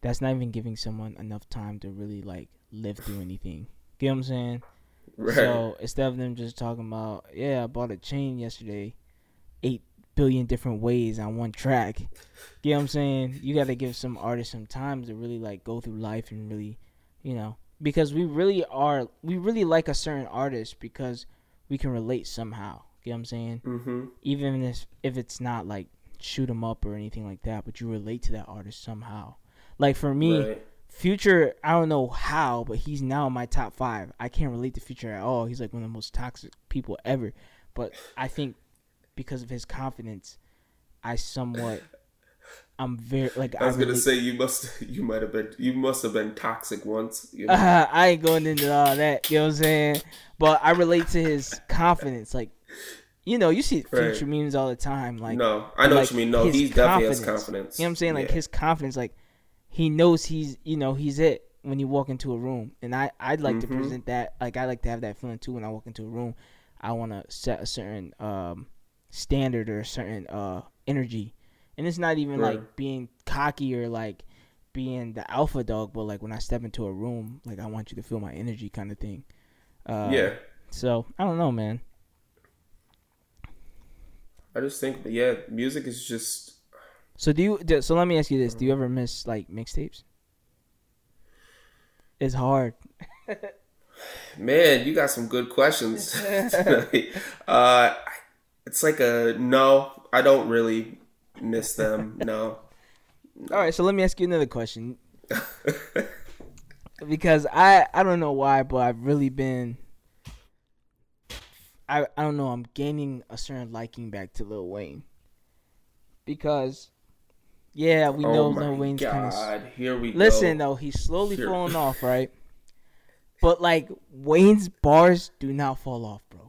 that's not even giving someone enough time to really like live through anything. Get what I'm saying? Right. So instead of them just talking about, yeah, I bought a chain yesterday, eight billion different ways on one track. You know what I'm saying? You got to give some artists some time to really like go through life and really, you know, because we really are, we really like a certain artist because we can relate somehow. You know what I'm saying? Mm-hmm. Even if if it's not like shoot 'em up or anything like that, but you relate to that artist somehow. Like for me, right. Future, I don't know how, but he's now in my top five. I can't relate to Future at all. He's like one of the most toxic people ever. But I think because of his confidence, I somewhat I'm very like I was I gonna say you must you might have been you must have been toxic once. You know? uh, I ain't going into all that. You know what I'm saying? But I relate to his confidence. Like you know, you see future right. memes all the time. Like no, I know like, what you mean. No, he definitely has confidence. You know what I'm saying? Like yeah. his confidence. Like he knows he's you know he's it when you walk into a room, and I I'd like mm-hmm. to present that like I like to have that feeling too when I walk into a room. I want to set a certain um, standard or a certain uh, energy, and it's not even right. like being cocky or like being the alpha dog, but like when I step into a room, like I want you to feel my energy, kind of thing. Uh, yeah. So I don't know, man. I just think, yeah, music is just so do you? So let me ask you this: Do you ever miss like mixtapes? It's hard. Man, you got some good questions. uh, it's like a no. I don't really miss them. No. All right, so let me ask you another question. because I I don't know why, but I've really been. I I don't know. I'm gaining a certain liking back to Lil Wayne. Because yeah, we oh know oh Lil Wayne's kind of. Here we Listen go. though, he's slowly Here. falling off, right? But like Wayne's bars do not fall off, bro.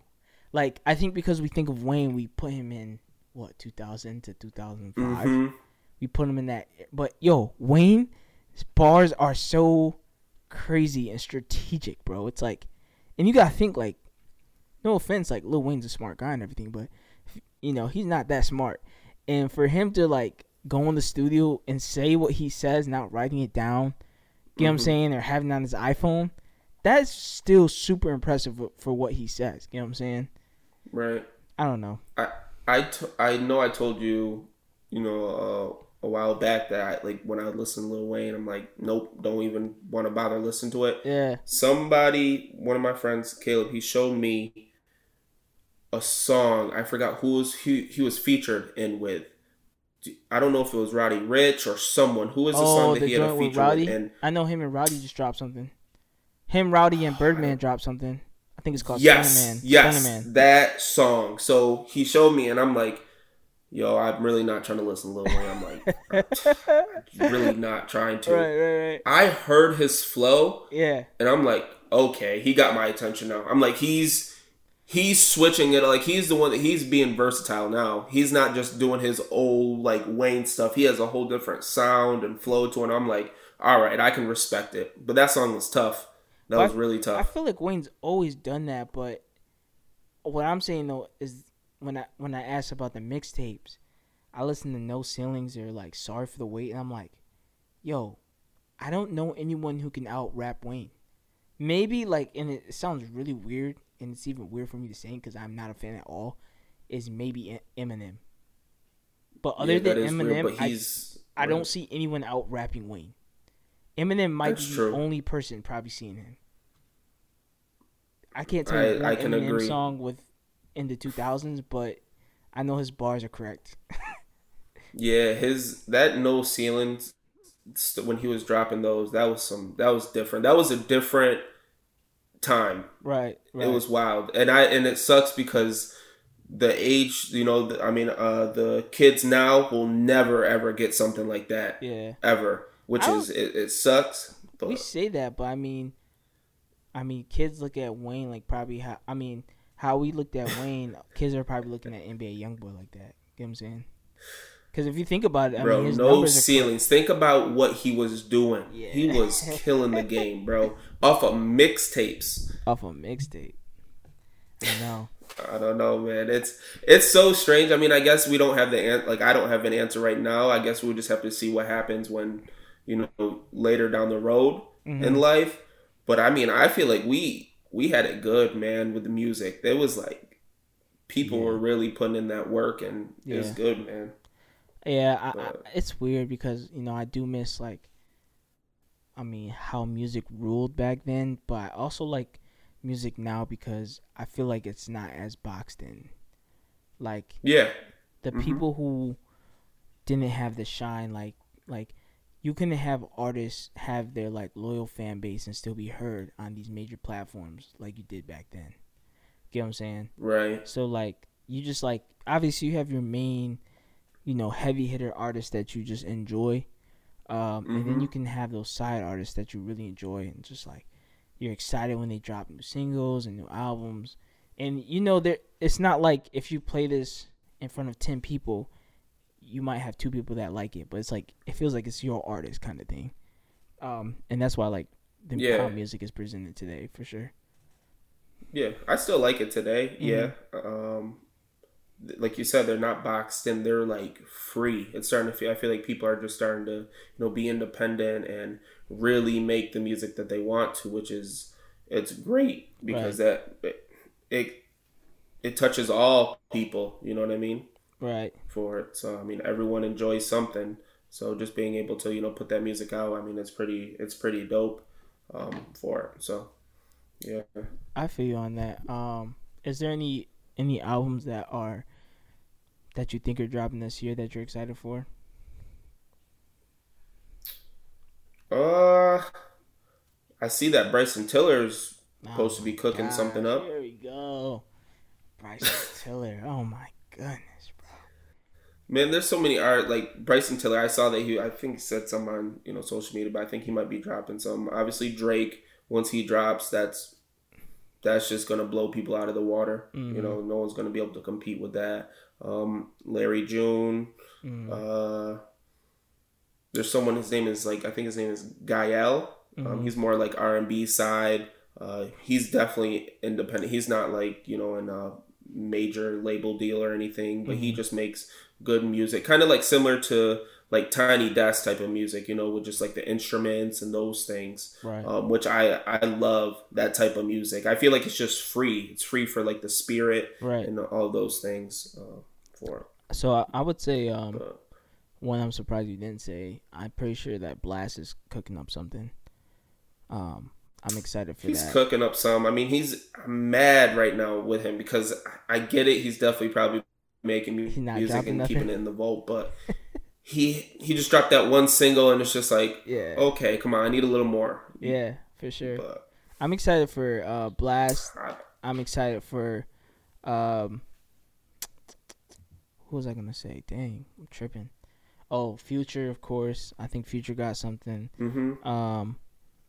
Like I think because we think of Wayne, we put him in what 2000 to 2005. Mm-hmm. We put him in that. But yo, Wayne's bars are so crazy and strategic, bro. It's like, and you gotta think like, no offense, like Lil Wayne's a smart guy and everything, but you know he's not that smart. And for him to like go in the studio and say what he says, not writing it down, you know mm-hmm. what I'm mm-hmm. saying, or having it on his iPhone, that's still super impressive for what he says. You know what I'm saying? Right. I don't know. I I, t- I know I told you, you know, uh, a while back that I, like when I listen to Lil Wayne, I'm like, nope, don't even want to bother listen to it. Yeah. Somebody, one of my friends, Caleb, he showed me a song. I forgot who was he, he was featured in with I don't know if it was Roddy Ricch or someone. Who was the oh, song that he had a feature with? And I know him and Roddy just dropped something. Him, Roddy, and Birdman dropped something. I think it's called yes, Yes, that song. So he showed me, and I'm like, yo, I'm really not trying to listen to Lil Wayne. I'm like, really not trying to. Right, right, right. I heard his flow. Yeah. And I'm like, okay, he got my attention now. I'm like, he's he's switching it like he's the one that he's being versatile now. He's not just doing his old like Wayne stuff. He has a whole different sound and flow to it. I'm like, all right, I can respect it. But that song was tough. That but was really tough. I feel like Wayne's always done that, but what I'm saying though is when I when I ask about the mixtapes, I listen to No Ceilings or like Sorry for the Wait, and I'm like, yo, I don't know anyone who can out rap Wayne. Maybe like, and it sounds really weird and it's even weird for me to say because I'm not a fan at all, is maybe Eminem. But other yeah, than Eminem, weird, I, I don't see anyone out rapping Wayne. Eminem might That's be true. the only person probably seeing him. I can't tell you one Eminem agree. song with in the 2000s, but I know his bars are correct. yeah, his that no ceilings when he was dropping those, that was some that was different. That was a different time. Right, right. It was wild, and I and it sucks because the age, you know, the, I mean, uh, the kids now will never ever get something like that. Yeah. Ever, which is it, it sucks. But. We say that, but I mean, I mean, kids look at Wayne like probably how I mean how we looked at Wayne. kids are probably looking at NBA YoungBoy like that. You know what I'm saying? Because if you think about it, I bro, mean, no ceilings. Think about what he was doing. Yeah. He was killing the game, bro. Off of mixtapes. Off of mixtape. I know. I don't know, man. It's it's so strange. I mean, I guess we don't have the an- like I don't have an answer right now. I guess we'll just have to see what happens when you know later down the road mm-hmm. in life. But I mean, I feel like we we had it good, man, with the music. There was like people yeah. were really putting in that work, and yeah. it was good, man. Yeah, I, I, it's weird because you know I do miss like, I mean, how music ruled back then, but I also like music now because I feel like it's not as boxed in. Like yeah, the mm-hmm. people who didn't have the shine, like like you couldn't have artists have their like loyal fan base and still be heard on these major platforms like you did back then. Get what I'm saying? Right. So like you just like obviously you have your main you know heavy hitter artists that you just enjoy um, mm-hmm. and then you mm-hmm. can have those side artists that you really enjoy and just like you're excited when they drop new singles and new albums and you know there it's not like if you play this in front of 10 people you might have two people that like it but it's like it feels like it's your artist kind of thing um, and that's why like the yeah. music is presented today for sure yeah i still like it today mm-hmm. yeah um, like you said, they're not boxed and they're like free. It's starting to feel. I feel like people are just starting to, you know, be independent and really make the music that they want to, which is it's great because right. that it it touches all people. You know what I mean? Right. For it, so I mean, everyone enjoys something. So just being able to, you know, put that music out, I mean, it's pretty, it's pretty dope um, for it. So, yeah. I feel you on that. Um, is there any any albums that are that you think are dropping this year that you're excited for? Uh, I see that Bryson Tiller's oh supposed to be cooking God, something up. There we go, Bryson Tiller. Oh my goodness. Man, there's so many art like Bryson Tiller. I saw that he, I think, said some on you know social media, but I think he might be dropping some. Obviously, Drake. Once he drops, that's that's just gonna blow people out of the water. Mm-hmm. You know, no one's gonna be able to compete with that um, Larry June. Mm. Uh, there's someone. His name is like I think his name is Gael. Um, mm-hmm. Um, he's more like R and B side. Uh, he's definitely independent. He's not like you know in a major label deal or anything, but mm-hmm. he just makes good music, kind of like similar to like Tiny Desk type of music, you know, with just like the instruments and those things, right. um, which I I love that type of music. I feel like it's just free. It's free for like the spirit, right, and all those things. Uh, for. So I would say um, but, one I'm surprised you didn't say. I'm pretty sure that Blxst is cooking up something. Um, I'm excited for he's that. He's cooking up some. I mean, he's mad right now with him because I get it. He's definitely probably making music and nothing. keeping it in the vault, but he he just dropped that one single and it's just like, yeah, okay, come on, I need a little more. Yeah, for sure. But, I'm excited for uh, Blxst. I'm excited for um, who was I gonna say? Dang, I'm tripping. Oh, Future, of course. I think Future got something. Mm-hmm. Um,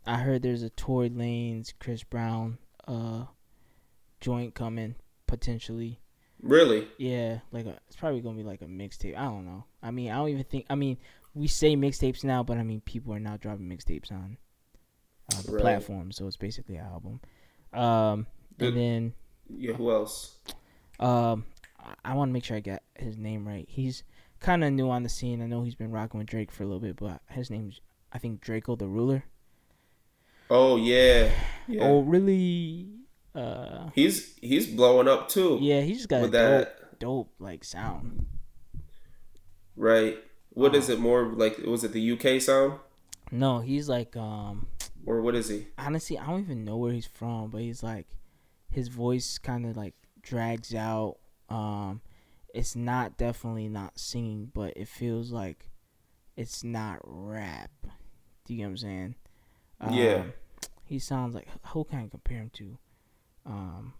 I heard there's a Tory Lanez, Chris Brown, uh, joint coming potentially. Really? Yeah, like a, it's probably gonna be like a mixtape. I don't know. I mean, I don't even think. I mean, we say mixtapes now, but I mean, people are now dropping mixtapes on uh, the right. platform, so it's basically an album. Um, and then yeah, who else? Um, I want to make sure I get his name right. He's kind of new on the scene. I know he's been rocking with Drake for a little bit, but his name's I think Drakeo the Ruler. Oh yeah. yeah. Oh really? Uh, he's he's blowing up too. Yeah, he just got with that dope, like sound. Right. What um, is it more like? Was it the UK sound? No, he's like um. Or what is he? Honestly, I don't even know where he's from, but he's like, his voice kind of like drags out um, it's not definitely not singing, but it feels like it's not rap. Do you get what I'm saying? Um, yeah. he sounds like who can I compare him to? Um,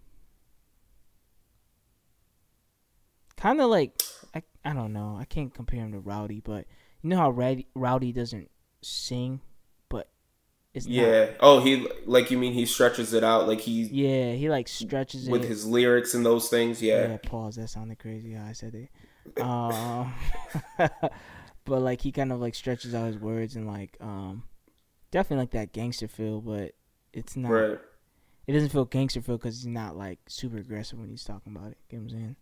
kind of like I I don't know. I can't compare him to Rowdy, but you know how Rowdy, Rowdy doesn't sing, but it's yeah. Not, oh, he like you mean he stretches it out like he yeah he like stretches it with it. his lyrics and those things. Yeah. Yeah. Pause. That sounded crazy. How I said it. um, but like he kind of like stretches out his words and like um, definitely like that gangster feel, but it's not. Right. It doesn't feel gangster feel because he's not like super aggressive when he's talking about it. Get what I'm saying?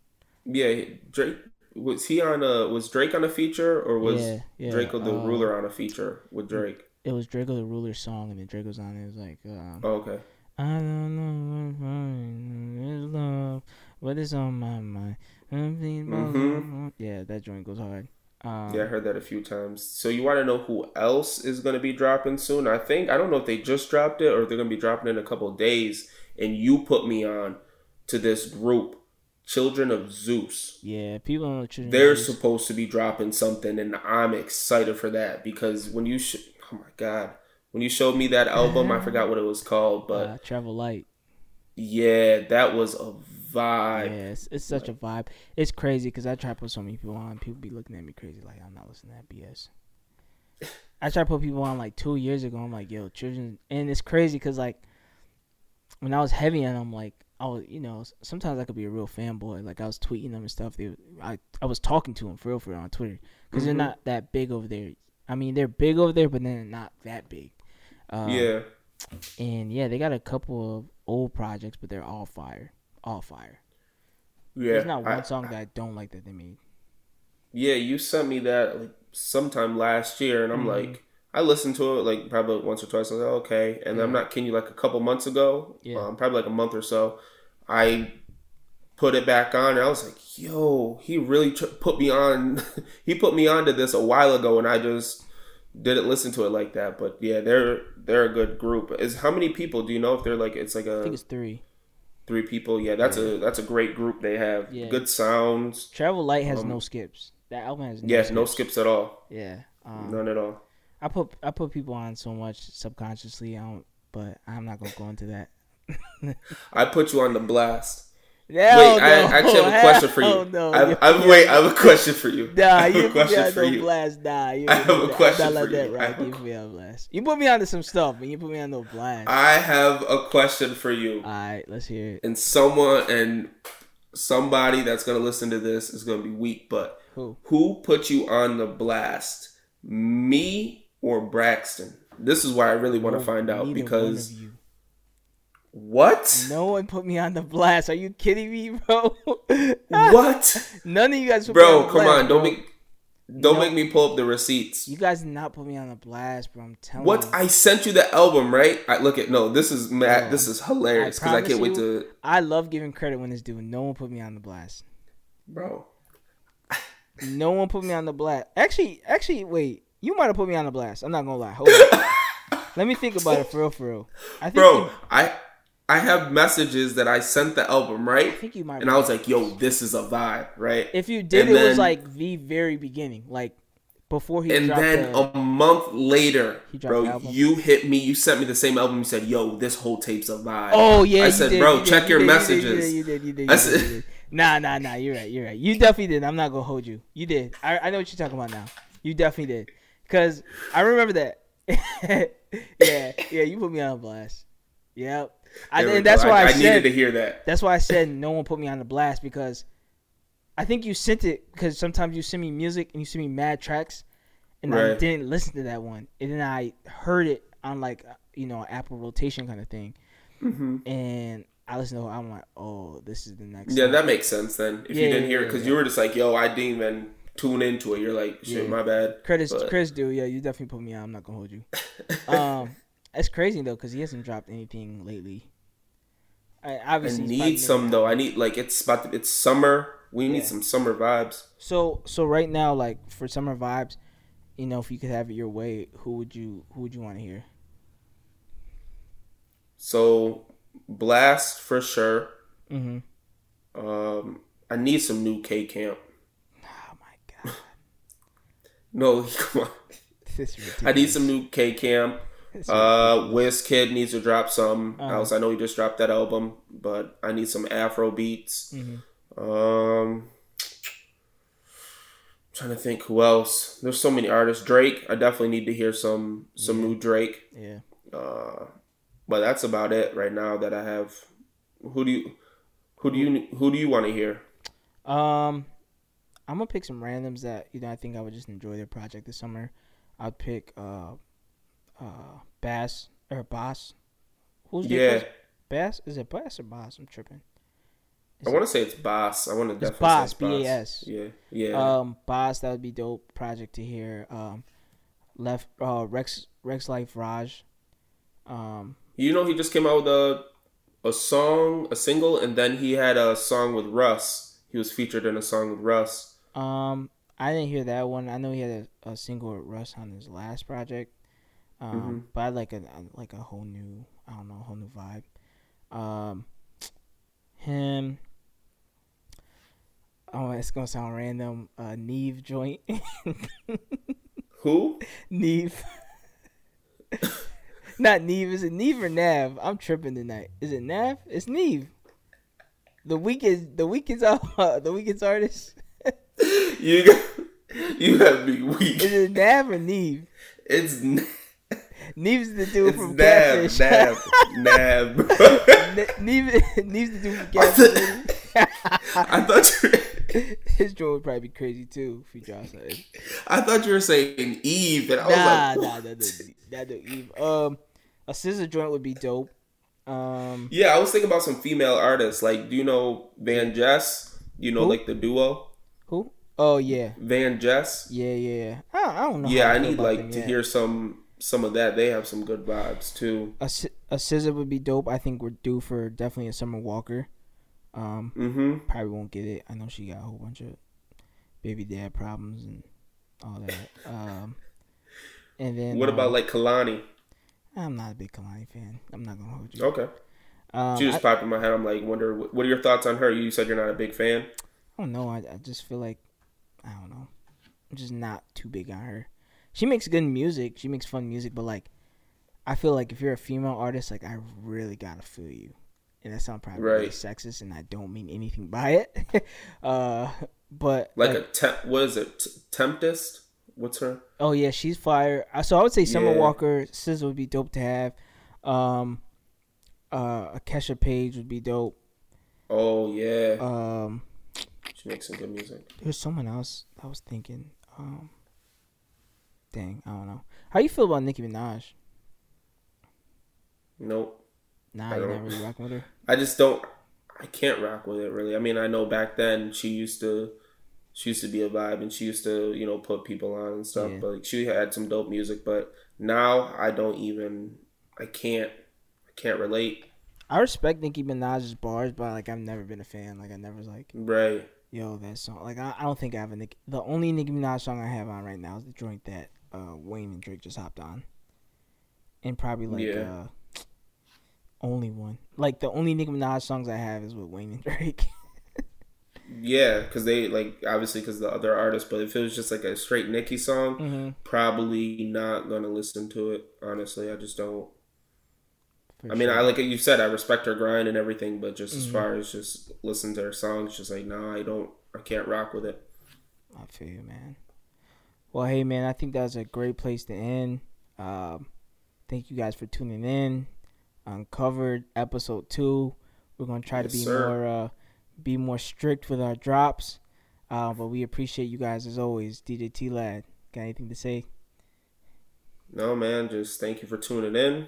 Yeah, Drake was he on a was Drake on a feature or was yeah, yeah. Drakeo the uh, Ruler on a feature with Drake? It was Drakeo the Ruler song, and then Drake was on it. It was like, um, oh, okay. I don't know what love, but it's on my mind. Mm-hmm. Yeah, that joint goes hard. Um, yeah, I heard that a few times. So you want to know who else is going to be dropping soon? I think I don't know if they just dropped it or they're going to be dropping in a couple days. And you put me on to this group Children of Zeus. Yeah, people on the Children. They're supposed to be dropping something, and I'm excited for that because when you, sh- oh my god, when you showed me that album, I forgot what it was called, but uh, Travel Light. Yeah, that was a vibe. Yeah, it's, it's such a vibe. It's crazy because I try to put so many people on. People be looking at me crazy, like I'm not listening to that BS. I tried to put people on like two years ago. I'm like, yo, children, and it's crazy because like when I was heavy and I'm like, I was, you know, sometimes I could be a real fanboy. Like I was tweeting them and stuff. They, I, I was talking to them for real, for real on Twitter because mm-hmm. they're not that big over there. I mean, they're big over there, but they're not that big. Um, yeah. And yeah, they got a couple of old projects, but they're all fire, all fire. Yeah. There's not one I, song that I don't like that they made. Yeah, you sent me that like sometime last year, and I'm mm-hmm. like, I listened to it like probably once or twice. I was like, okay, and yeah. I'm not kidding you. Like a couple months ago, yeah. um, probably like a month or so, I put it back on, and I was like, "Yo, he really tr- put me on. he put me onto this a while ago, and I just didn't listen to it like that." But yeah, they're they're a good group. Is how many people do you know? If they're like, it's like a. I think it's three. Three people, yeah. That's yeah. a that's a great group. They have yeah. good sounds. Travel Light has um, no skips. That album has no yeah, skips. no skips at all. Yeah, um, none at all. I put I put people on so much subconsciously. I don't, but I'm not gonna go into that. I put you on the blast. Hell wait, no. I actually have a question for you. No. I, I, wait, I have a question for you. Nah, you put me on no blast. Nah, you I have a question for you. That, You put me on blast. You put me onto some stuff, and you put me on no blast. I have a question for you. All right, let's hear it. And someone and somebody that's gonna listen to this is gonna be weak, but who who put you on the blast? Me or Braxton? This is why I really want to find out because what? No one put me on the blast. Are you kidding me, bro? what? None of you guys. bro, come blast, on! Don't make don't no. make me pull up the receipts. You guys did not put me on the blast, bro. I'm telling what? you. What? I sent you the album, right? I look at no. This is mad. This is hilarious because I, I, can't you, wait to. I love giving credit when it's due. No one put me on the blast, bro. no one put me on the blast. Actually, actually, wait. You might have put me on the blast. I'm not gonna lie. Hold on. Let me think about it for real, for real. I think Bro, you, I I have messages that I sent the album, right? I think you might. And I was like, "Yo, this is a vibe, right?" If you did, and it then, was like the very beginning, like before he. And then the, a month later, bro, you hit me. You sent me the same album. You said, "Yo, this whole tape's a vibe." Oh yeah, I said, did, "Bro, check did, your you messages." You did, you did, you did. I said, "Nah, nah, nah. You're right. You're right. You definitely did. I'm not gonna hold you. You did. I, I know what you're talking about now. You definitely did." Cause I remember that. yeah, yeah, you put me on blast. Yep. I, and that's why I, I, I said, needed to hear that. That's why I said no one put me on the blast because I think you sent it because sometimes you send me music and you send me mad tracks, and right. I didn't listen to that one, and then I heard it on like you know Apple rotation kind of thing, mm-hmm. and I listened to it. I'm like, oh, this is the next. Yeah, song. that makes sense then. If yeah, you didn't hear it, because yeah, you were just like, yo, I didn't even tune into it. You're like, shit, yeah. my bad. Chris, but... Chris, do yeah, you definitely put me on. I'm not gonna hold you. um, it's crazy though because he hasn't dropped anything lately. I obviously I need some though. I need like it's about to, it's summer. We yeah. need some summer vibes. So so right now, like for summer vibes, you know, if you could have it your way, who would you who would you want to hear? So Blxst for sure. Mm-hmm. Um, I need some new K Camp. Oh my god. no, come on. I need some new K Camp. uh, Wizkid needs to drop some uh-huh. else. I know he just dropped that album, but I need some Afro beats. Mm-hmm. Um, trying to think who else. There's so many artists. Drake. I definitely need to hear some some yeah. new Drake. Yeah. Uh, but that's about it right now that I have. Who do you who do you who do you want to hear? Um, I'm gonna pick some randoms that you know I think I would just enjoy their project this summer. I'd pick uh, uh, Bass or Boss. Who's yeah. Bass? Is it Bass or Boss? I'm tripping. Is I want to say it's Boss. I want to definitely Boss, say B A S. Yeah, yeah. Um, Boss, that would be dope project to hear. Um, left uh Rex Rexx Life Raj. Um, you know he just came out with a a song, a single, and then he had a song with Russ. He was featured in a song with Russ. Um, I didn't hear that one. I know he had a, a single with Russ on his last project. Um, mm-hmm. but I like a, like a whole new, I don't know, a whole new vibe. Um, him. Oh, it's gonna sound random. Uh, Nev joint. Who? Nev. Not Nev. Is it Nev or Nav? I'm tripping tonight. Is it Nav? It's Nev. The Weeknd. The Weeknd's uh, the Weeknd's artist. you got, you have me weak. Is it Nav or Nev? It's. Nev's the dude it's from Nav, Catfish. Nav, Nav. Nev, Nev's the dude from Catfish. I thought you. His joint would probably be crazy too if he dropped something. I thought you were saying Eve, and I was nah, like, nah, nah, nah, nah, Eve. Um, a SZA joint would be dope. Um, yeah, I was thinking about some female artists. Like, do you know Van Jess? You know, who? like the duo. Who? Oh yeah, Van Jess. Yeah, yeah. I, I don't know. Yeah, I, I need like to hear some some of that. They have some good vibes too. A, a SZA would be dope. I think we're due for definitely a Summer Walker. Um, mm-hmm. probably won't get it. I know she got a whole bunch of baby dad problems and all that. Um, and then what about um, like Kehlani? I'm not a big Kehlani fan. I'm not gonna hold you. Okay. Um, she just I, popped in my head. I'm like, wonder what are your thoughts on her? You said you're not a big fan. I don't know. I, I just feel like I don't know. I'm just not too big on her she makes good music. She makes fun music, but like, I feel like if you're a female artist, like I really gotta feel you, and that sounds probably right. really sexist, and I don't mean anything by it. uh, but like, like a temp, what is it? T- Tempest? What's her? Oh yeah, she's fire. Uh, so I would say Summer yeah. Walker, SZA would be dope to have. Um, uh, Kesha Page would be dope. Oh yeah. Um, she makes some good music. There's someone else I was thinking. Um. Dang, I don't know. How you feel about Nicki Minaj? Nope. Nah, you're not really rocking with her. I just don't. I can't rock with it really. I mean, I know back then she used to, she used to be a vibe, and she used to, you know, put people on and stuff. Yeah. But like, she had some dope music. But now I don't even. I can't. I can't relate. I respect Nicki Minaj's bars, but like I've never been a fan. Like I never was like right. Yo, that song. Like I, I don't think I have a Nicki. The only Nicki Minaj song I have on right now is the joint that uh, Wayne and Drake just hopped on, and probably like yeah. uh, only one. Like the only Nicki Minaj songs I have is with Wayne and Drake. yeah, because they like obviously because the other artists, but if it was just like a straight Nicki song, mm-hmm. probably not gonna listen to it. Honestly, I just don't. For I mean, sure. I like you said, I respect her grind and everything, but just mm-hmm. as far as just listen to her songs, just like no, I don't, I can't rock with it. I feel you, man. Well, hey, man, I think that's a great place to end. Um, thank you guys for tuning in. Uncovered episode two. We're gonna try yes, to be sir. more uh, be more strict with our drops. Uh, but we appreciate you guys as always. DJ T Lad, got anything to say? No, man. Just thank you for tuning in.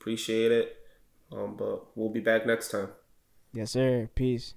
Appreciate it. Um, but we'll be back next time. Yes, sir. Peace.